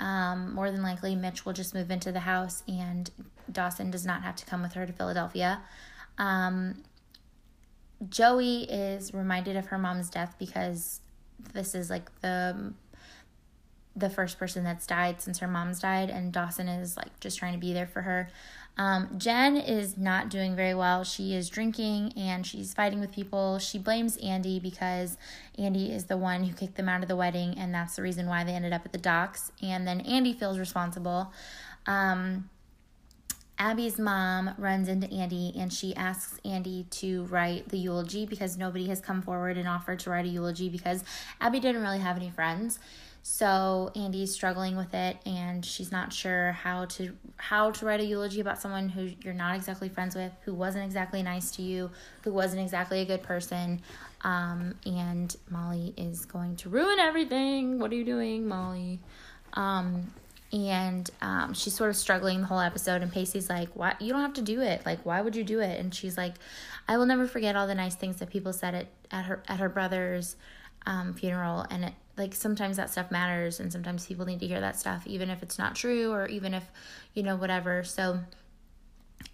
um, more than likely Mitch will just move into the house, and Dawson does not have to come with her to Philadelphia. Um, Joey is reminded of her mom's death because this is like the the first person that's died since her mom's died, and Dawson is like just trying to be there for her. Um, Jen is not doing very well. She is drinking and she's fighting with people. She blames Andie because Andie is the one who kicked them out of the wedding, and that's the reason why they ended up at the docks. And then Andie feels responsible. Um, Abby's mom runs into Andie and she asks Andie to write the eulogy because nobody has come forward and offered to write a eulogy because Abby didn't really have any friends. So Andie's struggling with it and she's not sure how to how to write a eulogy about someone who you're not exactly friends with, who wasn't exactly nice to you, who wasn't exactly a good person. Um, and Molly is going to ruin everything. What are you doing, Molly? Um, and um, she's sort of struggling the whole episode and pacey's like why you don't have to do it like why would you do it and she's like i will never forget all the nice things that people said at, at her at her brother's um, funeral and it, like sometimes that stuff matters and sometimes people need to hear that stuff even if it's not true or even if you know whatever so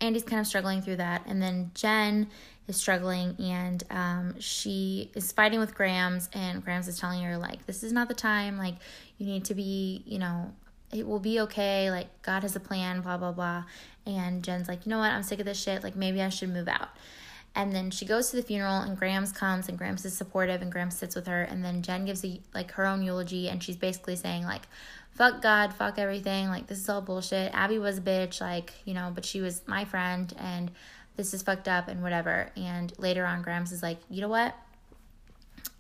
andie's kind of struggling through that and then jen is struggling and um, she is fighting with grams and grams is telling her like this is not the time like you need to be you know it will be okay. Like, God has a plan, blah, blah, blah. And Jen's like, you know what? I'm sick of this shit. Like, maybe I should move out. And then she goes to the funeral, and Grams comes, and Grams is supportive, and Grams sits with her. And then Jen gives a, like her own eulogy, and she's basically saying like, "Fuck God, fuck everything. Like this is all bullshit. Abby was a bitch, like you know, but she was my friend, and this is fucked up, and whatever." And later on, Grams is like, "You know what?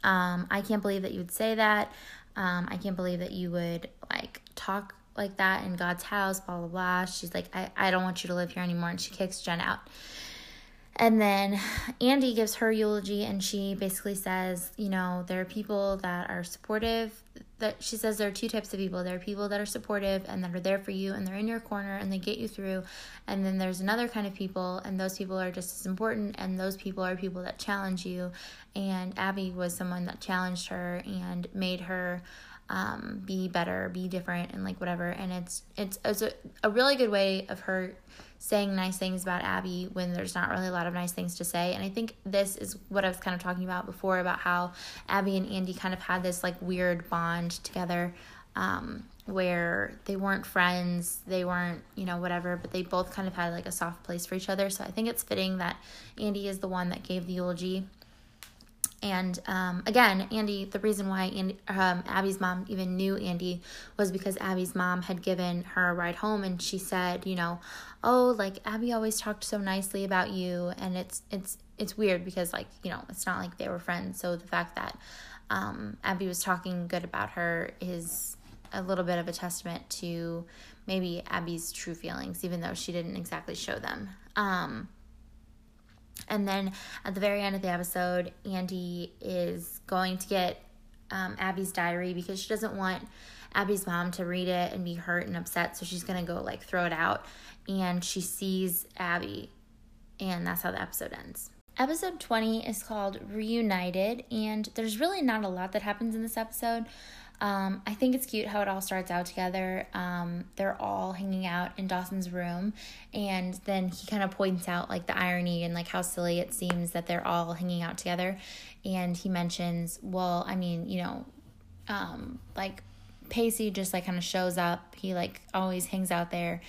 Um, I can't believe that you would say that. Um, I can't believe that you would like talk like that in God's house, blah, blah, blah. She's like, I, I don't want you to live here anymore. And she kicks Jen out. And then Andie gives her eulogy and she basically says, you know, there are people that are supportive. That she says there are two types of people. There are people that are supportive and that are there for you and they're in your corner and they get you through. And then there's another kind of people and those people are just as important and those people are people that challenge you. And Abby was someone that challenged her and made her um, be better, be different, and like whatever. And it's it's it's a, a really good way of her saying nice things about Abby when there's not really a lot of nice things to say. And I think this is what I was kind of talking about before about how Abby and Andie kind of had this like weird bond together. Um, where they weren't friends, they weren't, you know, whatever, but they both kind of had like a soft place for each other. So I think it's fitting that Andie is the one that gave the eulogy. And um, again, Andie, the reason why Andie, um, Abby's mom even knew Andie was because Abby's mom had given her a ride home, and she said, you know, oh, like Abby always talked so nicely about you, and it's it's it's weird because like you know it's not like they were friends. So the fact that um, Abby was talking good about her is a little bit of a testament to maybe Abby's true feelings, even though she didn't exactly show them. Um, and then at the very end of the episode, Andie is going to get um, Abby's diary because she doesn't want Abby's mom to read it and be hurt and upset. So she's going to go like throw it out. And she sees Abby. And that's how the episode ends. Episode 20 is called Reunited. And there's really not a lot that happens in this episode. Um, I think it's cute how it all starts out together. Um, they're all hanging out in Dawson's room, and then he kind of points out like the irony and like how silly it seems that they're all hanging out together. And he mentions, well, I mean, you know, um, like Pacey just like kind of shows up. He like always hangs out there,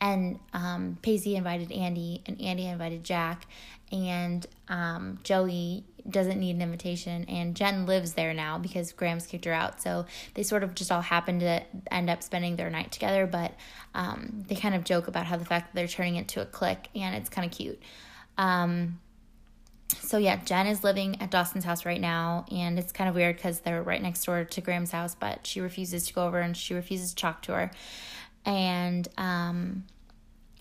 and um, Pacey invited Andie, and Andie invited Jack, and um, Joey doesn't need an invitation, and Jen lives there now because Grams kicked her out. So they sort of just all happen to end up spending their night together, but um, they kind of joke about how the fact that they're turning it to a clique, and it's kind of cute. Um, so yeah, Jen is living at Dawson's house right now, and it's kind of weird because they're right next door to Grams' house, but she refuses to go over and she refuses to talk to her. And um,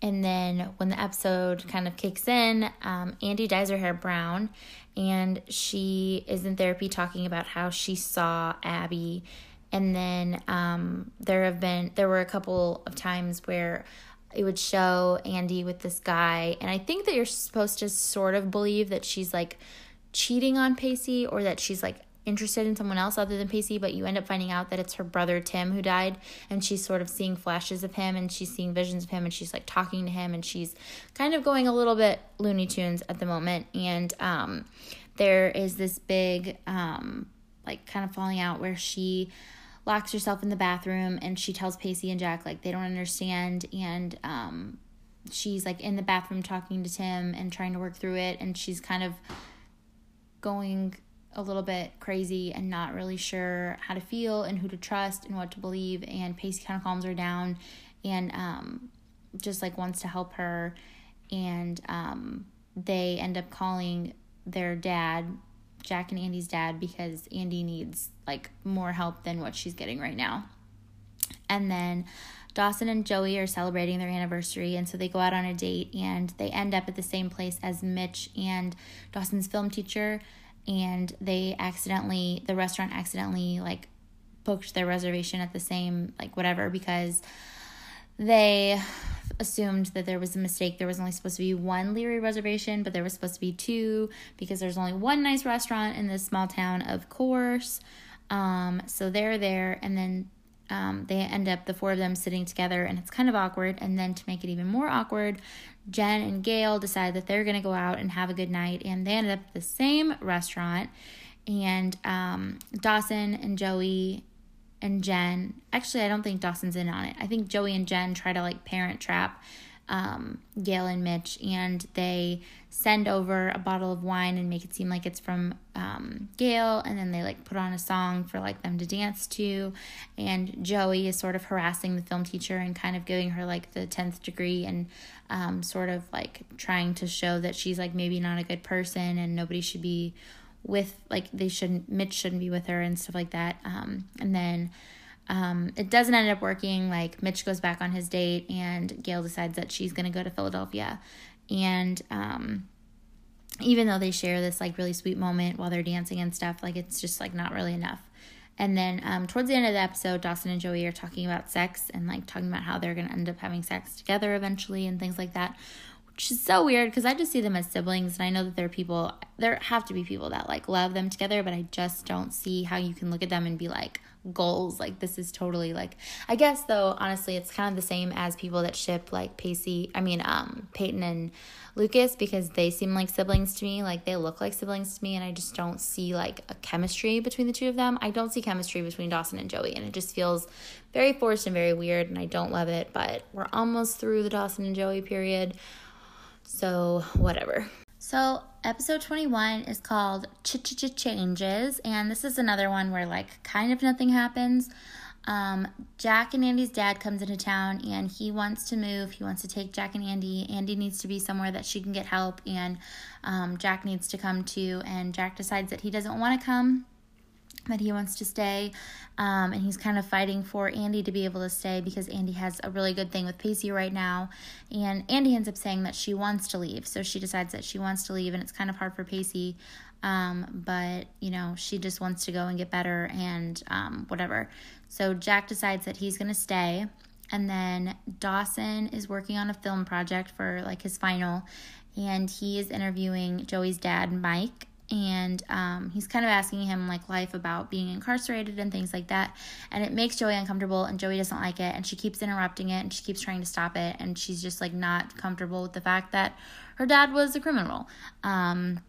and then when the episode kind of kicks in, um, Andie dyes her hair brown, and she is in therapy talking about how she saw Abby. And then um, there have been there were a couple of times where it would show Andie with this guy, and I think that you're supposed to sort of believe that she's like cheating on Pacey or that she's like interested in someone else other than Pacey, but you end up finding out that it's her brother Tim who died, and she's sort of seeing flashes of him and she's seeing visions of him and she's like talking to him and she's kind of going a little bit Looney Tunes at the moment. And um, there is this big, um, like, kind of falling out where she locks herself in the bathroom and she tells Pacey and Jack like they don't understand and um, she's like in the bathroom talking to Tim and trying to work through it and she's kind of going a little bit crazy and not really sure how to feel and who to trust and what to believe. And Pacey kind of calms her down and um, just like wants to help her. And um, they end up calling their dad, Jack and Andie's dad, because Andie needs like more help than what she's getting right now. And then Dawson and Joey are celebrating their anniversary, and so they go out on a date and they end up at the same place as Mitch and Dawson's film teacher and they accidentally the restaurant accidentally like booked their reservation at the same like whatever because they assumed that there was a mistake. There was only supposed to be one Leary reservation, but there was supposed to be two because there's only one nice restaurant in this small town, of course. Um, so they're there, and then um, they end up the four of them sitting together, and it's kind of awkward. And then to make it even more awkward, Jen and Gail decide that they're going to go out and have a good night, and they ended up at the same restaurant. And um, Dawson and Joey and Jen, actually, I don't think Dawson's in on it. I think Joey and Jen try to like parent trap um, Gail and Mitch, and they send over a bottle of wine and make it seem like it's from um, Gail, and then they like put on a song for like them to dance to, and Joey is sort of harassing the film teacher and kind of giving her like the tenth degree and um, sort of like trying to show that she's like maybe not a good person and nobody should be with like they shouldn't Mitch shouldn't be with her and stuff like that, um, and then. Um, it doesn't end up working. Like Mitch goes back on his date, and Gail decides that she's gonna go to Philadelphia, and um, even though they share this like really sweet moment while they're dancing and stuff, like it's just like not really enough. And then um, towards the end of the episode, Dawson and Joey are talking about sex and like talking about how they're gonna end up having sex together eventually and things like that, which is so weird because I just see them as siblings, and I know that there are people, there have to be people that like love them together, but I just don't see how you can look at them and be like, goals. Like this is totally like I guess though honestly it's kind of the same as people that ship like Pacey I mean um Peyton and Lucas because they seem like siblings to me. Like they look like siblings to me and I just don't see like a chemistry between the two of them. I don't see chemistry between Dawson and Joey and it just feels very forced and very weird and I don't love it, but we're almost through the Dawson and Joey period. So, whatever. So, episode 21 is called Ch Ch Changes, and this is another one where, like, kind of nothing happens. Um, Jack and Andie's dad comes into town and he wants to move. He wants to take Jack and Andie. Andie needs to be somewhere that she can get help, and um, Jack needs to come too. And Jack decides that he doesn't want to come that he wants to stay. Um, and he's kind of fighting for Andie to be able to stay because Andie has a really good thing with Pacey right now. And Andie ends up saying that she wants to leave. So she decides that she wants to leave, and it's kind of hard for Pacey. Um, but, you know, she just wants to go and get better and um, whatever. So Jack decides that he's going to stay. And then Dawson is working on a film project for like his final. And he is interviewing Joey's dad, Mike and um, he's kind of asking him like life about being incarcerated and things like that and it makes joey uncomfortable and joey doesn't like it and she keeps interrupting it and she keeps trying to stop it and she's just like not comfortable with the fact that her dad was a criminal. Um,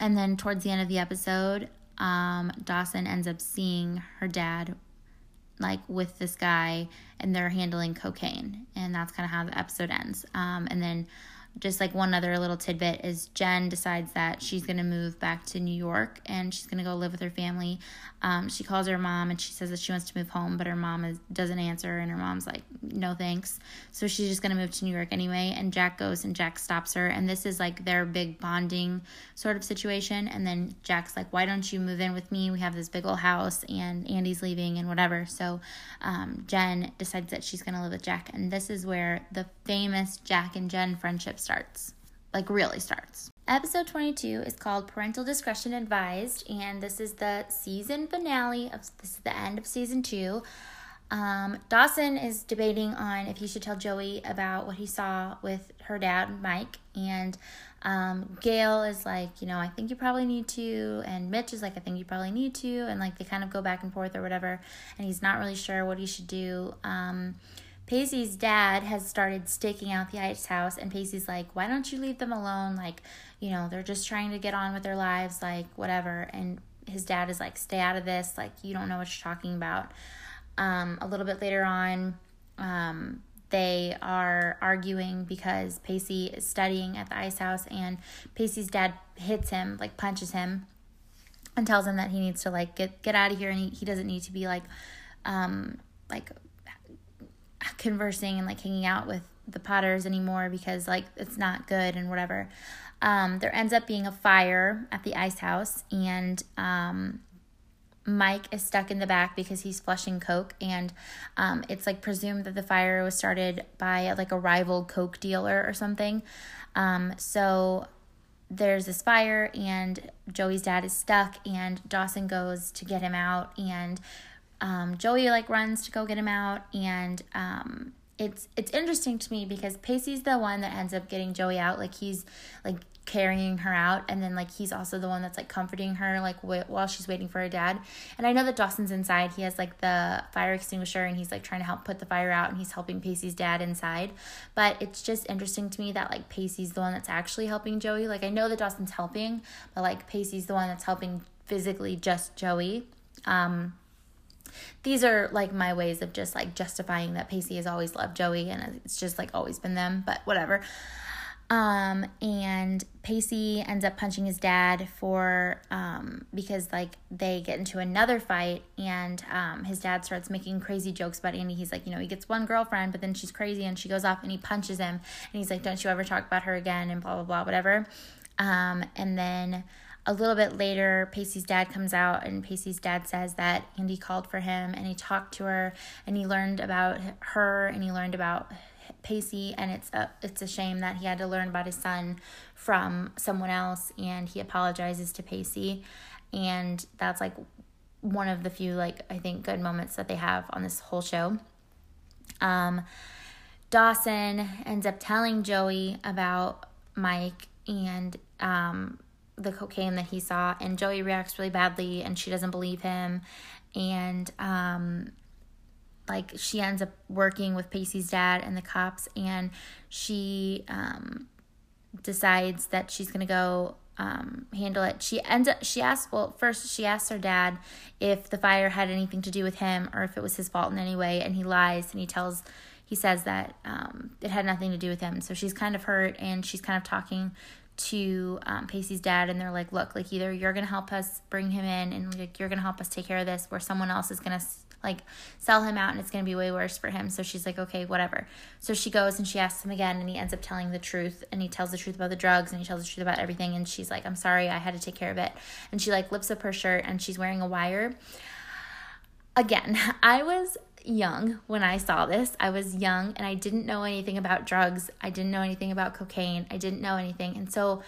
and then towards the end of the episode um, dawson ends up seeing her dad like with this guy and they're handling cocaine and that's kind of how the episode ends. Um, and then just like one other little tidbit is Jen decides that she's going to move back to New York and she's going to go live with her family. Um, she calls her mom and she says that she wants to move home, but her mom is, doesn't answer and her mom's like, no thanks. So she's just going to move to New York anyway. And Jack goes and Jack stops her. And this is like their big bonding sort of situation. And then Jack's like, why don't you move in with me? We have this big old house and Andie's leaving and whatever. So um, Jen decides that she's going to live with Jack. And this is where the famous Jack and Jen friendship starts, like really starts. Episode 22 is called Parental Discretion Advised, and this is the season finale of this is the end of season two. Um, Dawson is debating on if he should tell Joey about what he saw with her dad, Mike, and um, Gale is like, you know, I think you probably need to, and Mitch is like, I think you probably need to, and like they kind of go back and forth or whatever, and he's not really sure what he should do. Um, Pacey's dad has started staking out the ice house, and Pacey's like, Why don't you leave them alone? Like, you know, they're just trying to get on with their lives, like, whatever. And his dad is like, Stay out of this. Like, you don't know what you're talking about. Um, a little bit later on, um, they are arguing because Pacey is studying at the ice house, and Pacey's dad hits him, like, punches him, and tells him that he needs to, like, get, get out of here and he, he doesn't need to be, like, um, like conversing and like hanging out with the Potters anymore because like it's not good and whatever. Um, there ends up being a fire at the ice house and um, Mike is stuck in the back because he's flushing Coke, and um, it's like presumed that the fire was started by like a rival Coke dealer or something. Um, so there's this fire, and Joey's dad is stuck, and Dawson goes to get him out, and um, Joey like runs to go get him out, and um, it's it's interesting to me because Pacey's the one that ends up getting Joey out. Like he's like carrying her out, and then like he's also the one that's like comforting her like wh- while she's waiting for her dad. And I know that Dawson's inside. He has like the fire extinguisher, and he's like trying to help put the fire out, and he's helping Pacey's dad inside. But it's just interesting to me that like Pacey's the one that's actually helping Joey. Like I know that Dawson's helping, but like Pacey's the one that's helping physically just Joey. Um, these are like my ways of just like justifying that Pacey has always loved Joey and it's just like always been them, but whatever. Um, and Pacey ends up punching his dad for um, because like they get into another fight and um, his dad starts making crazy jokes about Andie. He's like, you know, he gets one girlfriend, but then she's crazy and she goes off and he punches him and he's like, don't you ever talk about her again and blah blah blah whatever. Um, and then a little bit later, Pacey's dad comes out, and Pacey's dad says that Andie called for him and he talked to her and he learned about her and he learned about Pacey. And it's a, it's a shame that he had to learn about his son from someone else. And he apologizes to Pacey. And that's like one of the few, like, I think, good moments that they have on this whole show. Um, Dawson ends up telling Joey about Mike and um, the cocaine that he saw and Joey reacts really badly and she doesn't believe him and um like she ends up working with Pacey's dad and the cops and she um decides that she's going to go um, handle it. She ends up, she asks, well, first she asks her dad if the fire had anything to do with him or if it was his fault in any way. And he lies and he tells, he says that um, it had nothing to do with him. So she's kind of hurt and she's kind of talking to um, Pacey's dad and they're like, look, like either you're to help us bring him in and like you're to help us take care of this where someone else is to like sell him out and it's to be way worse for him. So she's like, okay, whatever. So she goes and she asks him again and he ends up telling the truth and he tells the truth about the drugs and he tells the truth about everything. And she's like, I'm sorry, I had to take care of it. And she like lifts up her shirt and she's wearing a wire. Again, I was young when I saw this. I was young and I didn't know anything about drugs. I didn't know anything about cocaine. I didn't know anything. And so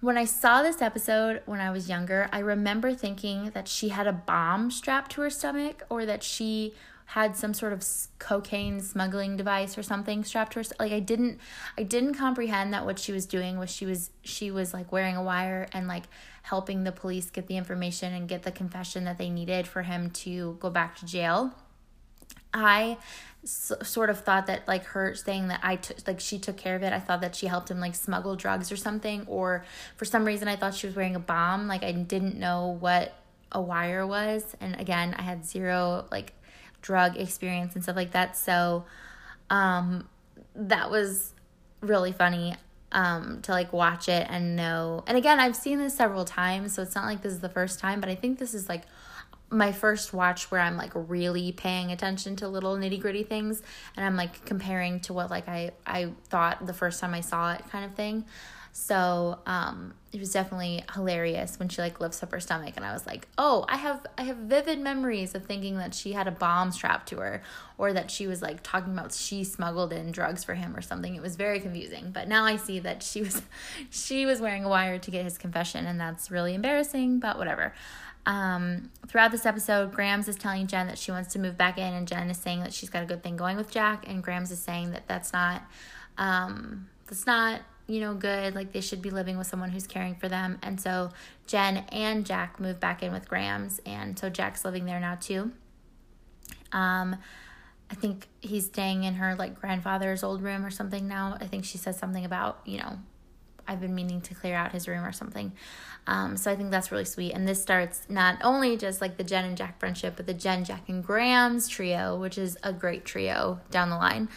when I saw this episode when I was younger, I remember thinking that she had a bomb strapped to her stomach or that she had some sort of cocaine smuggling device or something strapped to her like I didn't I didn't comprehend that what she was doing was she was she was like wearing a wire and like helping the police get the information and get the confession that they needed for him to go back to jail. I sort of thought that like her saying that I took like she took care of it. I thought that she helped him like smuggle drugs or something or for some reason I thought she was wearing a bomb. Like I didn't know what a wire was and again, I had zero like drug experience and stuff like that. So um that was really funny um to like watch it and know. And again, I've seen this several times, so it's not like this is the first time, but I think this is like my first watch where I'm like really paying attention to little nitty gritty things and I'm like comparing to what like I I thought the first time I saw it kind of thing. So um, it was definitely hilarious when she like lifts up her stomach and I was like, oh, I have I have vivid memories of thinking that she had a bomb strapped to her or that she was like talking about she smuggled in drugs for him or something. It was very confusing. But now I see that she was she was wearing a wire to get his confession and that's really embarrassing, but whatever. Um, throughout this episode, Grams is telling Jen that she wants to move back in, and Jen is saying that she's got a good thing going with Jack, and Grams is saying that that's not, um, that's not, you know, good. Like they should be living with someone who's caring for them. And so Jen and Jack move back in with Grams, and so Jack's living there now too. Um, I think he's staying in her like grandfather's old room or something now. I think she says something about, you know, I've been meaning to clear out his room or something. Um, so I think that's really sweet. And this starts not only just like the Jen and Jack friendship, but the Jen, Jack, and Grams trio, which is a great trio down the line.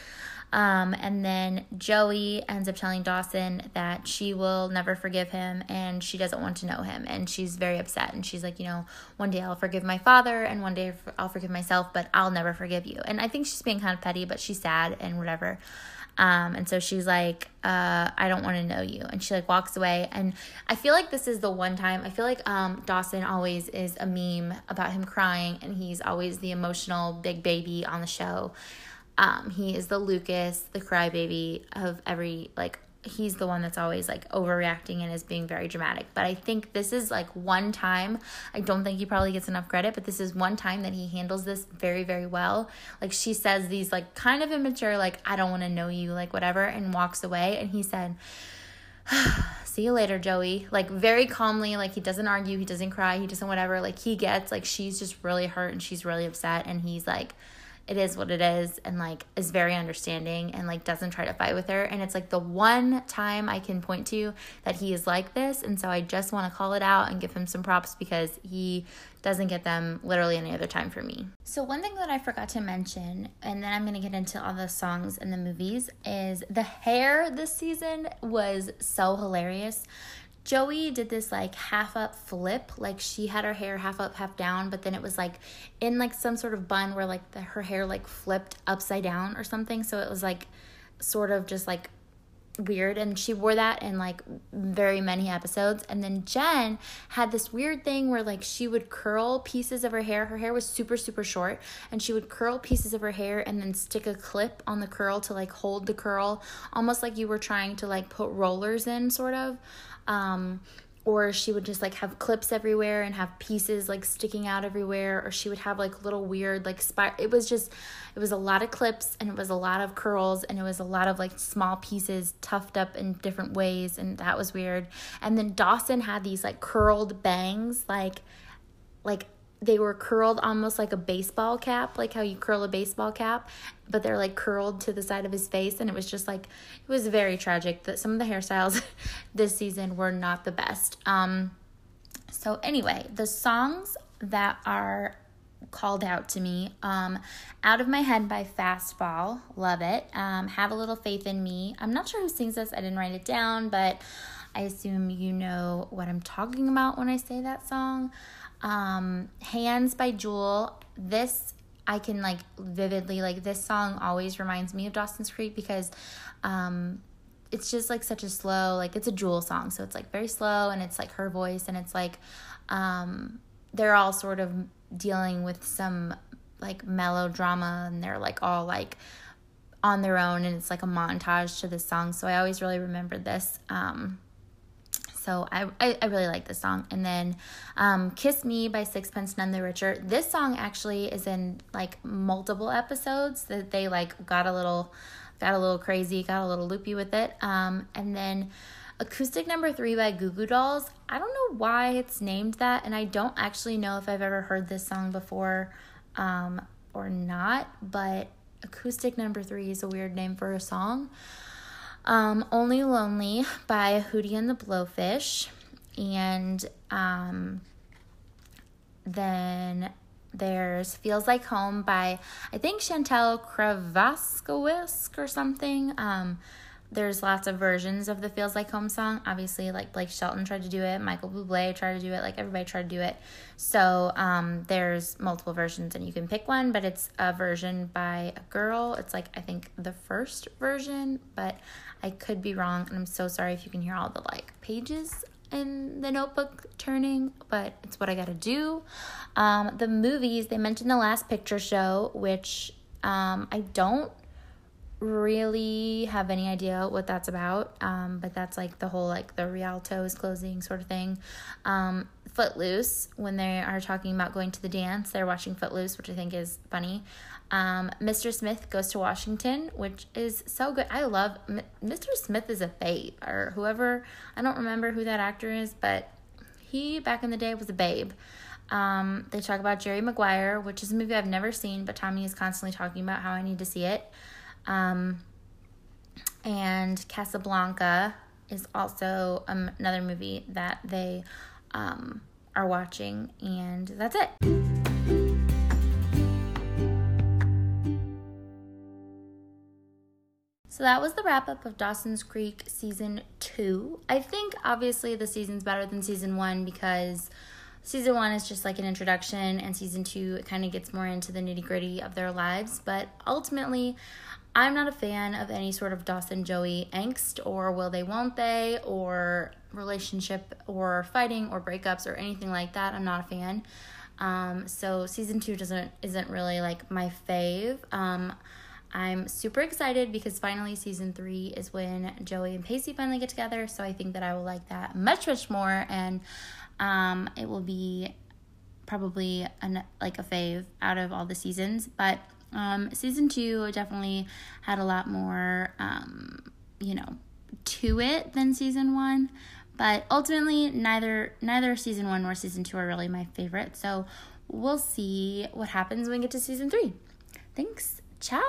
Um, and then Joey ends up telling Dawson that she will never forgive him and she doesn't want to know him. And she's very upset. And she's like, you know, one day I'll forgive my father and one day I'll forgive myself, but I'll never forgive you. And I think she's being kind of petty, but she's sad and whatever. Um, and so she's like, uh, I don't want to know you. And she like walks away. And I feel like this is the one time, I feel like um, Dawson always is a meme about him crying and he's always the emotional big baby on the show. Um, he is the Lucas, the crybaby of every like he's the one that's always like overreacting and is being very dramatic. But I think this is like one time, I don't think he probably gets enough credit, but this is one time that he handles this very, very well. Like she says these like kind of immature, like, I don't want to know you, like whatever, and walks away. And he said, see you later joey like very calmly like he doesn't argue he doesn't cry he doesn't whatever like he gets like she's just really hurt and she's really upset and he's like it is what it is and like is very understanding and like doesn't try to fight with her and it's like the one time I can point to that he is like this and so I just want to call it out and give him some props because he doesn't get them literally any other time for me. So one thing that I forgot to mention and then I'm going to get into all the songs and the movies is the hair this season was so hilarious. Joey did this like half up flip, like she had her hair half up, half down, but then it was like in like some sort of bun where like the, her hair like flipped upside down or something. So it was like sort of just like weird. And she wore that in like very many episodes. And then Jen had this weird thing where like she would curl pieces of her hair. Her hair was super super short. And she would curl pieces of her hair and then stick a clip on the curl to like hold the curl almost like you were trying to like put rollers in sort of um, or she would just like have clips everywhere and have pieces like sticking out everywhere or she would have like little weird like spot it was just it was a lot of clips and it was a lot of curls and it was a lot of like small pieces tuffed up in different ways and that was weird. And then dawson had these like curled bangs like like they were curled almost like a baseball cap, like how you curl a baseball cap, but they're like curled to the side of his face. And it was just like, it was very tragic that some of the hairstyles this season were not the best. Um, so, anyway, the songs that are called out to me um, Out of My Head by Fastball, love it. Um, Have a Little Faith in Me. I'm not sure who sings this, I didn't write it down, but I assume you know what I'm talking about when I say that song. Um, Hands by Jewel. This I can like vividly like this song always reminds me of Dawson's Creek because um it's just like such a slow like it's a Jewel song so it's like very slow and it's like her voice and it's like um they're all sort of dealing with some like melodrama and they're like all like on their own and it's like a montage to this song so I always really remembered this um so I, I, I really like this song. And then um, Kiss Me by Sixpence None the Richer. This song actually is in like multiple episodes that they like got a little got a little crazy, got a little loopy with it. Um, and then Acoustic Number Three by Goo Goo Dolls. I don't know why it's named that, and I don't actually know if I've ever heard this song before um, or not, but Acoustic Number Three is a weird name for a song. Um, Only Lonely by Hootie and the Blowfish. And um, then there's Feels Like Home by, I think, Chantal Kravaskowisk or something. Um, there's lots of versions of the Feels Like Home song. Obviously, like Blake Shelton tried to do it, Michael Bublé tried to do it, like everybody tried to do it. So um, there's multiple versions, and you can pick one, but it's a version by a girl. It's like, I think, the first version, but I could be wrong, and I'm so sorry if you can hear all the like pages in the notebook turning, but it's what I gotta do. Um, the movies, they mentioned the last picture show, which um, I don't really have any idea what that's about um, but that's like the whole like the rialto is closing sort of thing. Um, footloose when they are talking about going to the dance they're watching footloose which i think is funny. Um, mr smith goes to washington which is so good. I love M- mr smith is a babe or whoever i don't remember who that actor is but he back in the day was a babe. Um, they talk about jerry maguire which is a movie i've never seen but tommy is constantly talking about how i need to see it um, and Casablanca is also um, another movie that they um, are watching, and that's it. So that was the wrap up of Dawson's Creek season two. I think obviously the season's better than season one because season one is just like an introduction, and season two it kind of gets more into the nitty gritty of their lives. But ultimately, I'm not a fan of any sort of Dawson Joey angst or will they, won't they, or relationship or fighting or breakups or anything like that. I'm not a fan. Um, so season two doesn't isn't really like my fave. Um, I'm super excited because finally season three is when Joey and Pacey finally get together. So I think that I will like that much much more, and um, it will be probably an, like a fave out of all the seasons. But um, season two definitely had a lot more, um, you know, to it than season one. But ultimately, neither neither season one nor season two are really my favorite. So we'll see what happens when we get to season three. Thanks. Ciao.